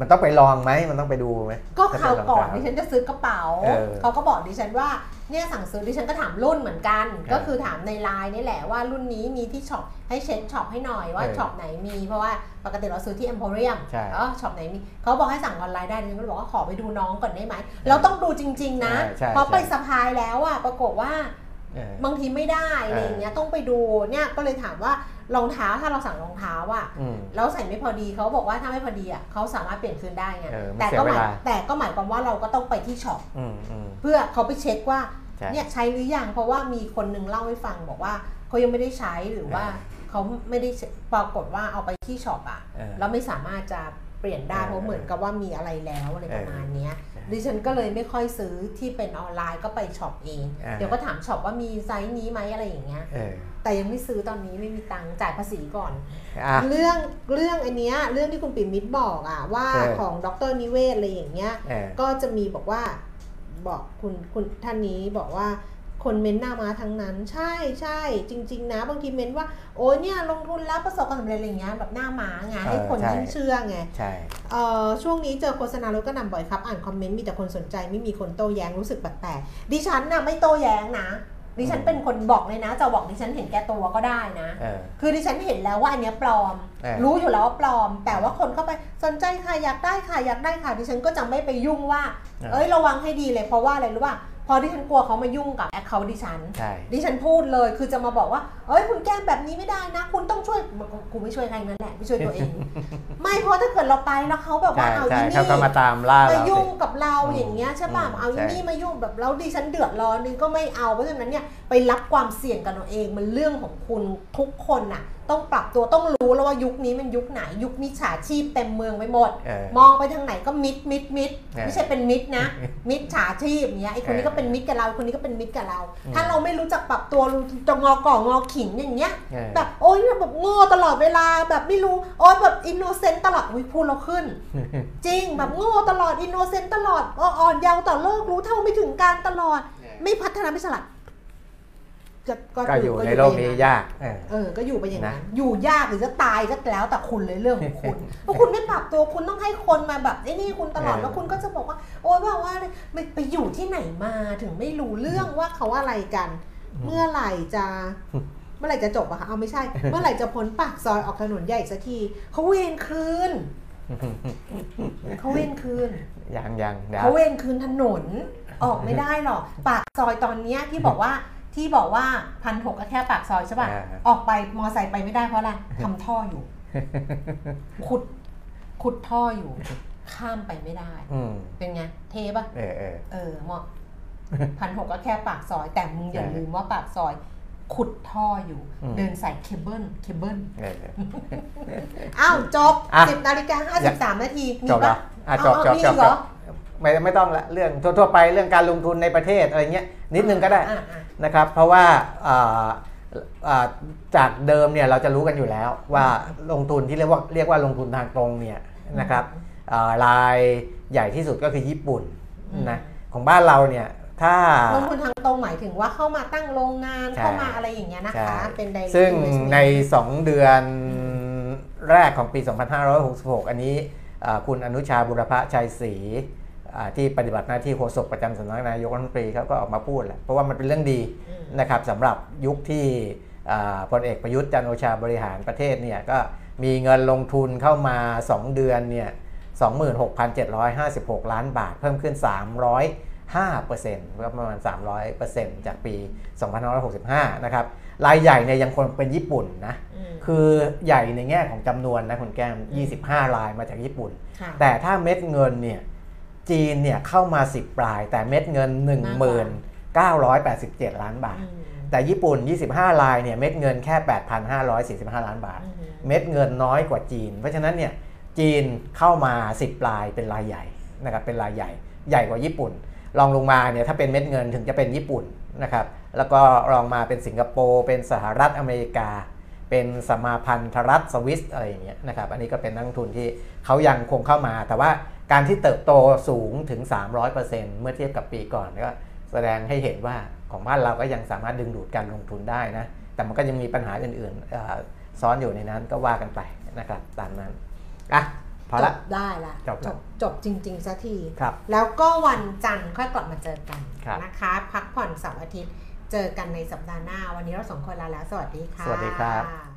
มันต้องไปลองไหมมันต้องไปดูไหมก็ถ้าเป็นรองเท้าคราวก่อนดิฉันจะซื้อกระเป๋าเออเขาก็บอกดิฉันว่าเนี่ยสั่งซื้อดิฉันก็ถามรุ่นเหมือนกันเออก็คือถามในไลน์นี่แหละว่ารุ่นนี้มีที่ช็อปให้เช็คช็อปให้หน่อยว่าเออช็อปไหนมีเพราะว่าปกติเราซื้อที่ Emporium ใช่เออช็อปไหนมีเขาบอกให้สั่งออนไลน์ได้ดิฉันก็บอกว่าขอไปดูน้องก่อนได้ไหมเราต้องดูจริง ๆ นะใช่ใช่เพราะไปใช่สะพายแล้วอะปรากฏว่าเออ บางทีไม่ได้อะไรอย่างเงี้ยต้องไปดูเนี่ยก็เลยถามว่ารองเท้าถ้าเราสั่งรองเท้าอะอืมแล้วใส่ไม่พอดีเขาบอกว่าถ้าไม่พอดีอะเขาสามารถเปลี่ยนคืนได้ไงเออไม่แต่เสียก็หมายเวลาแต่ก็หมายความว่าเราก็ต้องไปที่ช็อปอืมอืมเพื่อเขาไปเช็คว่าใช่เนี่ยใช้หรือยังเพราะว่ามีคนหนึ่งเล่าให้ฟังบอกว่าเขายังไม่ได้ใช้หรือว่าเออเขาไม่ได้ใช้ปรากฏว่าเอาไปที่ช็อปอะเออแล้วไม่สามารถจะ เปลี่ยนได้เออเพราะเหมือนกับว่ามีอะไรแล้วอะไรเออประมาณเนี้ยใช่ดิฉันก็เลยไม่ค่อยซื้อที่เป็นออนไลน์ก็ไปช็อปเองอ่าเดี๋ยวก็ถามช็อปว่ามีไซส์นี้ไหมอะไรอย่างเงี้ยเออแต่ยังไม่ซื้อตอนนี้ไม่มีตังค์จ่ายภาษีก่อนอะเรื่องเรื่องอันเนี้ยเรื่องที่คุณปิ่มมิตรบอกอะว่าเออของดรนิเวศอะไรอย่างเงี้ยเออก็จะมีบอกว่าบอกคุณคุณท่านนี้บอกว่า คนเม้นหน้ามาทั้งนั้น ใช่ใช่จริง ๆ นะ บางทีเม้นว่าโอ้ยเนี่ยลงทุนแล้วประสบความสำเร็จอะไรอย่างเงี้ยแบบหน้าม้าไงให้คนเออใช่ยิ่งเชื่อไงใช่เอ่อช่วงนี้เจอโฆษณารถก็นำบ่อยครับอ่านคอมเมนต์มีแต่คนสนใจไม่มีคนโต้แย้งรู้สึกแปลกๆดิฉันน่ะไม่โต้แย้งนะดิฉันเป็นคนบอกเลยนะ จะบอกดิฉันเห็นแก่ตัวก็ได้นะเออคือดิฉันเห็นแล้วว่าอันเนี้ยปลอมเออรู้อยู่แล้วว่าปลอม แต่ว่าคนเข้าไปสนใจค่ะอยากได้ค่ะอยากได้ค่ะดิฉันก็จะไม่ไปยุ่งว่า เออเอ้ยระวังให้ดีเลยเพราะว่าอะไรรู้ป่ะ พอดิฉันกลัวเขามายุ่งกับแอคเคาท์ดิฉัน ใช่ ดิฉันพูดเลยคือจะมาบอกว่า เอ้ยคุณแกล้งแบบนี้ไม่ได้นะ คุณต้องช่วยกูไม่ช่วยใครนั่นแหละไม่ช่วยตัวเอง ไม่เพราะถ้าเกิดเราไปแล้วเขาแบบใช่ว่าเอาใช่อีนี่เขาก็มาตามล่ามาเราสิยุ่งกับเราอืมอย่างเงี้ยใช่ป่ะอืมเอาอีใช่นี่มายุ่งแบบแล้วดิฉันเดือดร้อนนึงก็ไม่เอาเพราะฉะนั้นเนี่ยไปรับความเสี่ยงกันเอาเองมันเรื่องของคุณทุกคนน่ะต้องปรับตัวต้องรู้แล้วว่ายุคนี้มันยุคไหน ยุคมิจฉาชีพเต็มเมืองไปหมดเออมองไปทางไหนก็มิจมิจมิจเออไม่ใช่เป็นมิตรนะ มิจฉาชีพเนี้ยไอคนนี้เออก็เป็นมิจกับเราคนนี้ก็เป็นมิจกับเราอืมถ้าเราไม่รู้จักปรับตัวจะงอก่องอขิงอย่างเงี้ยเออแบบโอ๊ยแบบโง่ตลอดเวลาแบบไม่รู้โอ๊ยแบบ innocent ตลอดอุ้ยพูดเราขึ้น จริงแบบโง่ตลอดอินโนเซนต์ตลอดอ่อนเยาว์ต่อโลกรู้เท่าไม่ถึงการตลอด ไม่พัฒนาไม่ฉลาด ก็ก็อยู่ในไปโลกนี้างยากเออเออ ก็อยู่ไปอย่างนั้นนะอยู่ยากหรือจะตายก็แล้วแต่คุณเลยเรื่องของคุณเพราะคุณไม่ปรับตัวคุณต้องให้คนมาแบบไอ้นี่คุณตลอดเออแล้วคุณก็จะบอกว่า โอ๊ยแบบว่าไปไปอยู่ที่ไหนมาถึงไม่รู้เรื่องว่าเขาอะไรกัน เมื่อไหร่จะเมื่อไหร่จะจบอะคะเอาไม่ใช่ เมื่อไหร่จะพ้นปากซอยออกถนนใหญ่สักทีเขาเวนคืนเขาเวนคืนยังยังเดี๋ยวเขาเวนคืนถนนออกไม่ได้หรอก ปากซอยตอนเนี้ยที่บอกว่า ที่บอกว่าพันหกก็แค่ปากซอยใช่ป่ะ อ่าออกไปมอไซค์ไปไม่ได้เพราะอะไรทำท่ออยู่ ขุด ขุดท่ออยู่ ข้ามไปไม่ได้ อืมเป็นไง เทป่ะเออเออ เออเหมาะพันหกก็แค่ปากซอย แต่มึงอย่าใช่ลืมว่าปากซอย ขุดท่ออยู่ อืม เดินใส่เคเบิลเคเบิลเออเออ อ้าวจบอะสิบนาฬิกาห้าสิบสามนาทีมีจบแล้วปะอะจบเอาจบมีอีกเหร จบ จบ ไม่ไม่ต้องละเรื่องทั่วๆไปเรื่องการลงทุนในประเทศอะไรเงี้ยนิดนึงก็ได้อะอะนะครับ เพราะว่าอ่าอ่าจากเดิมเนี่ยเราจะรู้กันอยู่แล้วว่าลงทุนที่เรียกว่าเรียกว่าลงทุนทางตรงเนี่ยนะครับอ่ารายใหญ่ที่สุดก็คือญี่ปุ่นอืมนะของบ้านเราเนี่ยถ้าลงทุนทางตรงหมายถึงว่าเข้ามาตั้งโรงงานใช่เข้ามาอะไรอย่างเงี้ยนะคะใช่เป็น direct ซึ่ง investment ใน 2 เดือนแรกของปี 2566 อันนี้อ่าคุณอนุชาบุรพชัยศรีอ่า ที่ปฏิบัติหน้าที่โฆษกประจำสำนักนายกรัฐมนตรีเขาก็ออกมาพูดแหละเพราะว่ามันเป็นเรื่องดีอืมนะครับสำหรับยุคที่อ่าพลเอกประยุทธ์จันทร์โอชาบริหารประเทศเนี่ยก็มีเงินลงทุนเข้ามา 2 เดือนเนี่ย26,756 ล้านบาท เพิ่มขึ้น 305เปอร์เซ็นต์ประมาณ 300เปอร์เซ็นต์จากปี 2565 นะครับ รายใหญ่เนี่ยยังคงเป็นญี่ปุ่นนะอืมคือใหญ่ในแง่ของจำนวนนะคุณแก้ม 25 รายมาจากญี่ปุ่นค่ะแต่ถ้าเม็ดเงินเนี่ย จีนเนี่ยเข้ามา 10 ปลาย แต่เม็ดเงิน 1987 ล้านบาทอืมแต่ญี่ปุ่น 25รายเนี่ยเม็ดเงินแค่ 8,545 ล้านบาทอืมเม็ดเงินน้อยกว่าจีน เพราะฉะนั้นเนี่ยจีนเข้ามา 10 ปลายเป็นรายใหญ่นะครับเป็นรายใหญ่ใหญ่กว่าญี่ปุ่นรองลงมาเนี่ยถ้าเป็นเม็ดเงินถึงจะเป็นญี่ปุ่นนะครับแล้วก็รองมาเป็นสิงคโปร์เป็นสหรัฐอเมริกา เป็นสมาพันธรัฐสวิสอะไรอย่างเงี้ยนะครับอันนี้ก็เป็นนักลงทุนที่เขายังคงเข้ามาแต่ว่า การที่เติบโตสูงถึง 300%เมื่อเทียบกับปีก่อนก็แสดงให้เห็นว่าของบ้านเราก็ยังสามารถดึงดูดการลงทุนได้นะ แต่มันก็ยังมีปัญหาอื่นๆเอ่อซ้อนอยู่ในนั้นก็ว่ากันไปนะครับตามนั้นอะพอจละบได้ละจบละจบจริงๆสักทีครับแล้วก็วันจันทร์ค่อยกลับมาเจอกันครับนะคะ พักผ่อนเสาร์อาทิตย์ เจอกันในสัปดาห์หน้า วันนี้เราสองคนลาแล้ว สวัสดีค่ะ สวัสดีครับ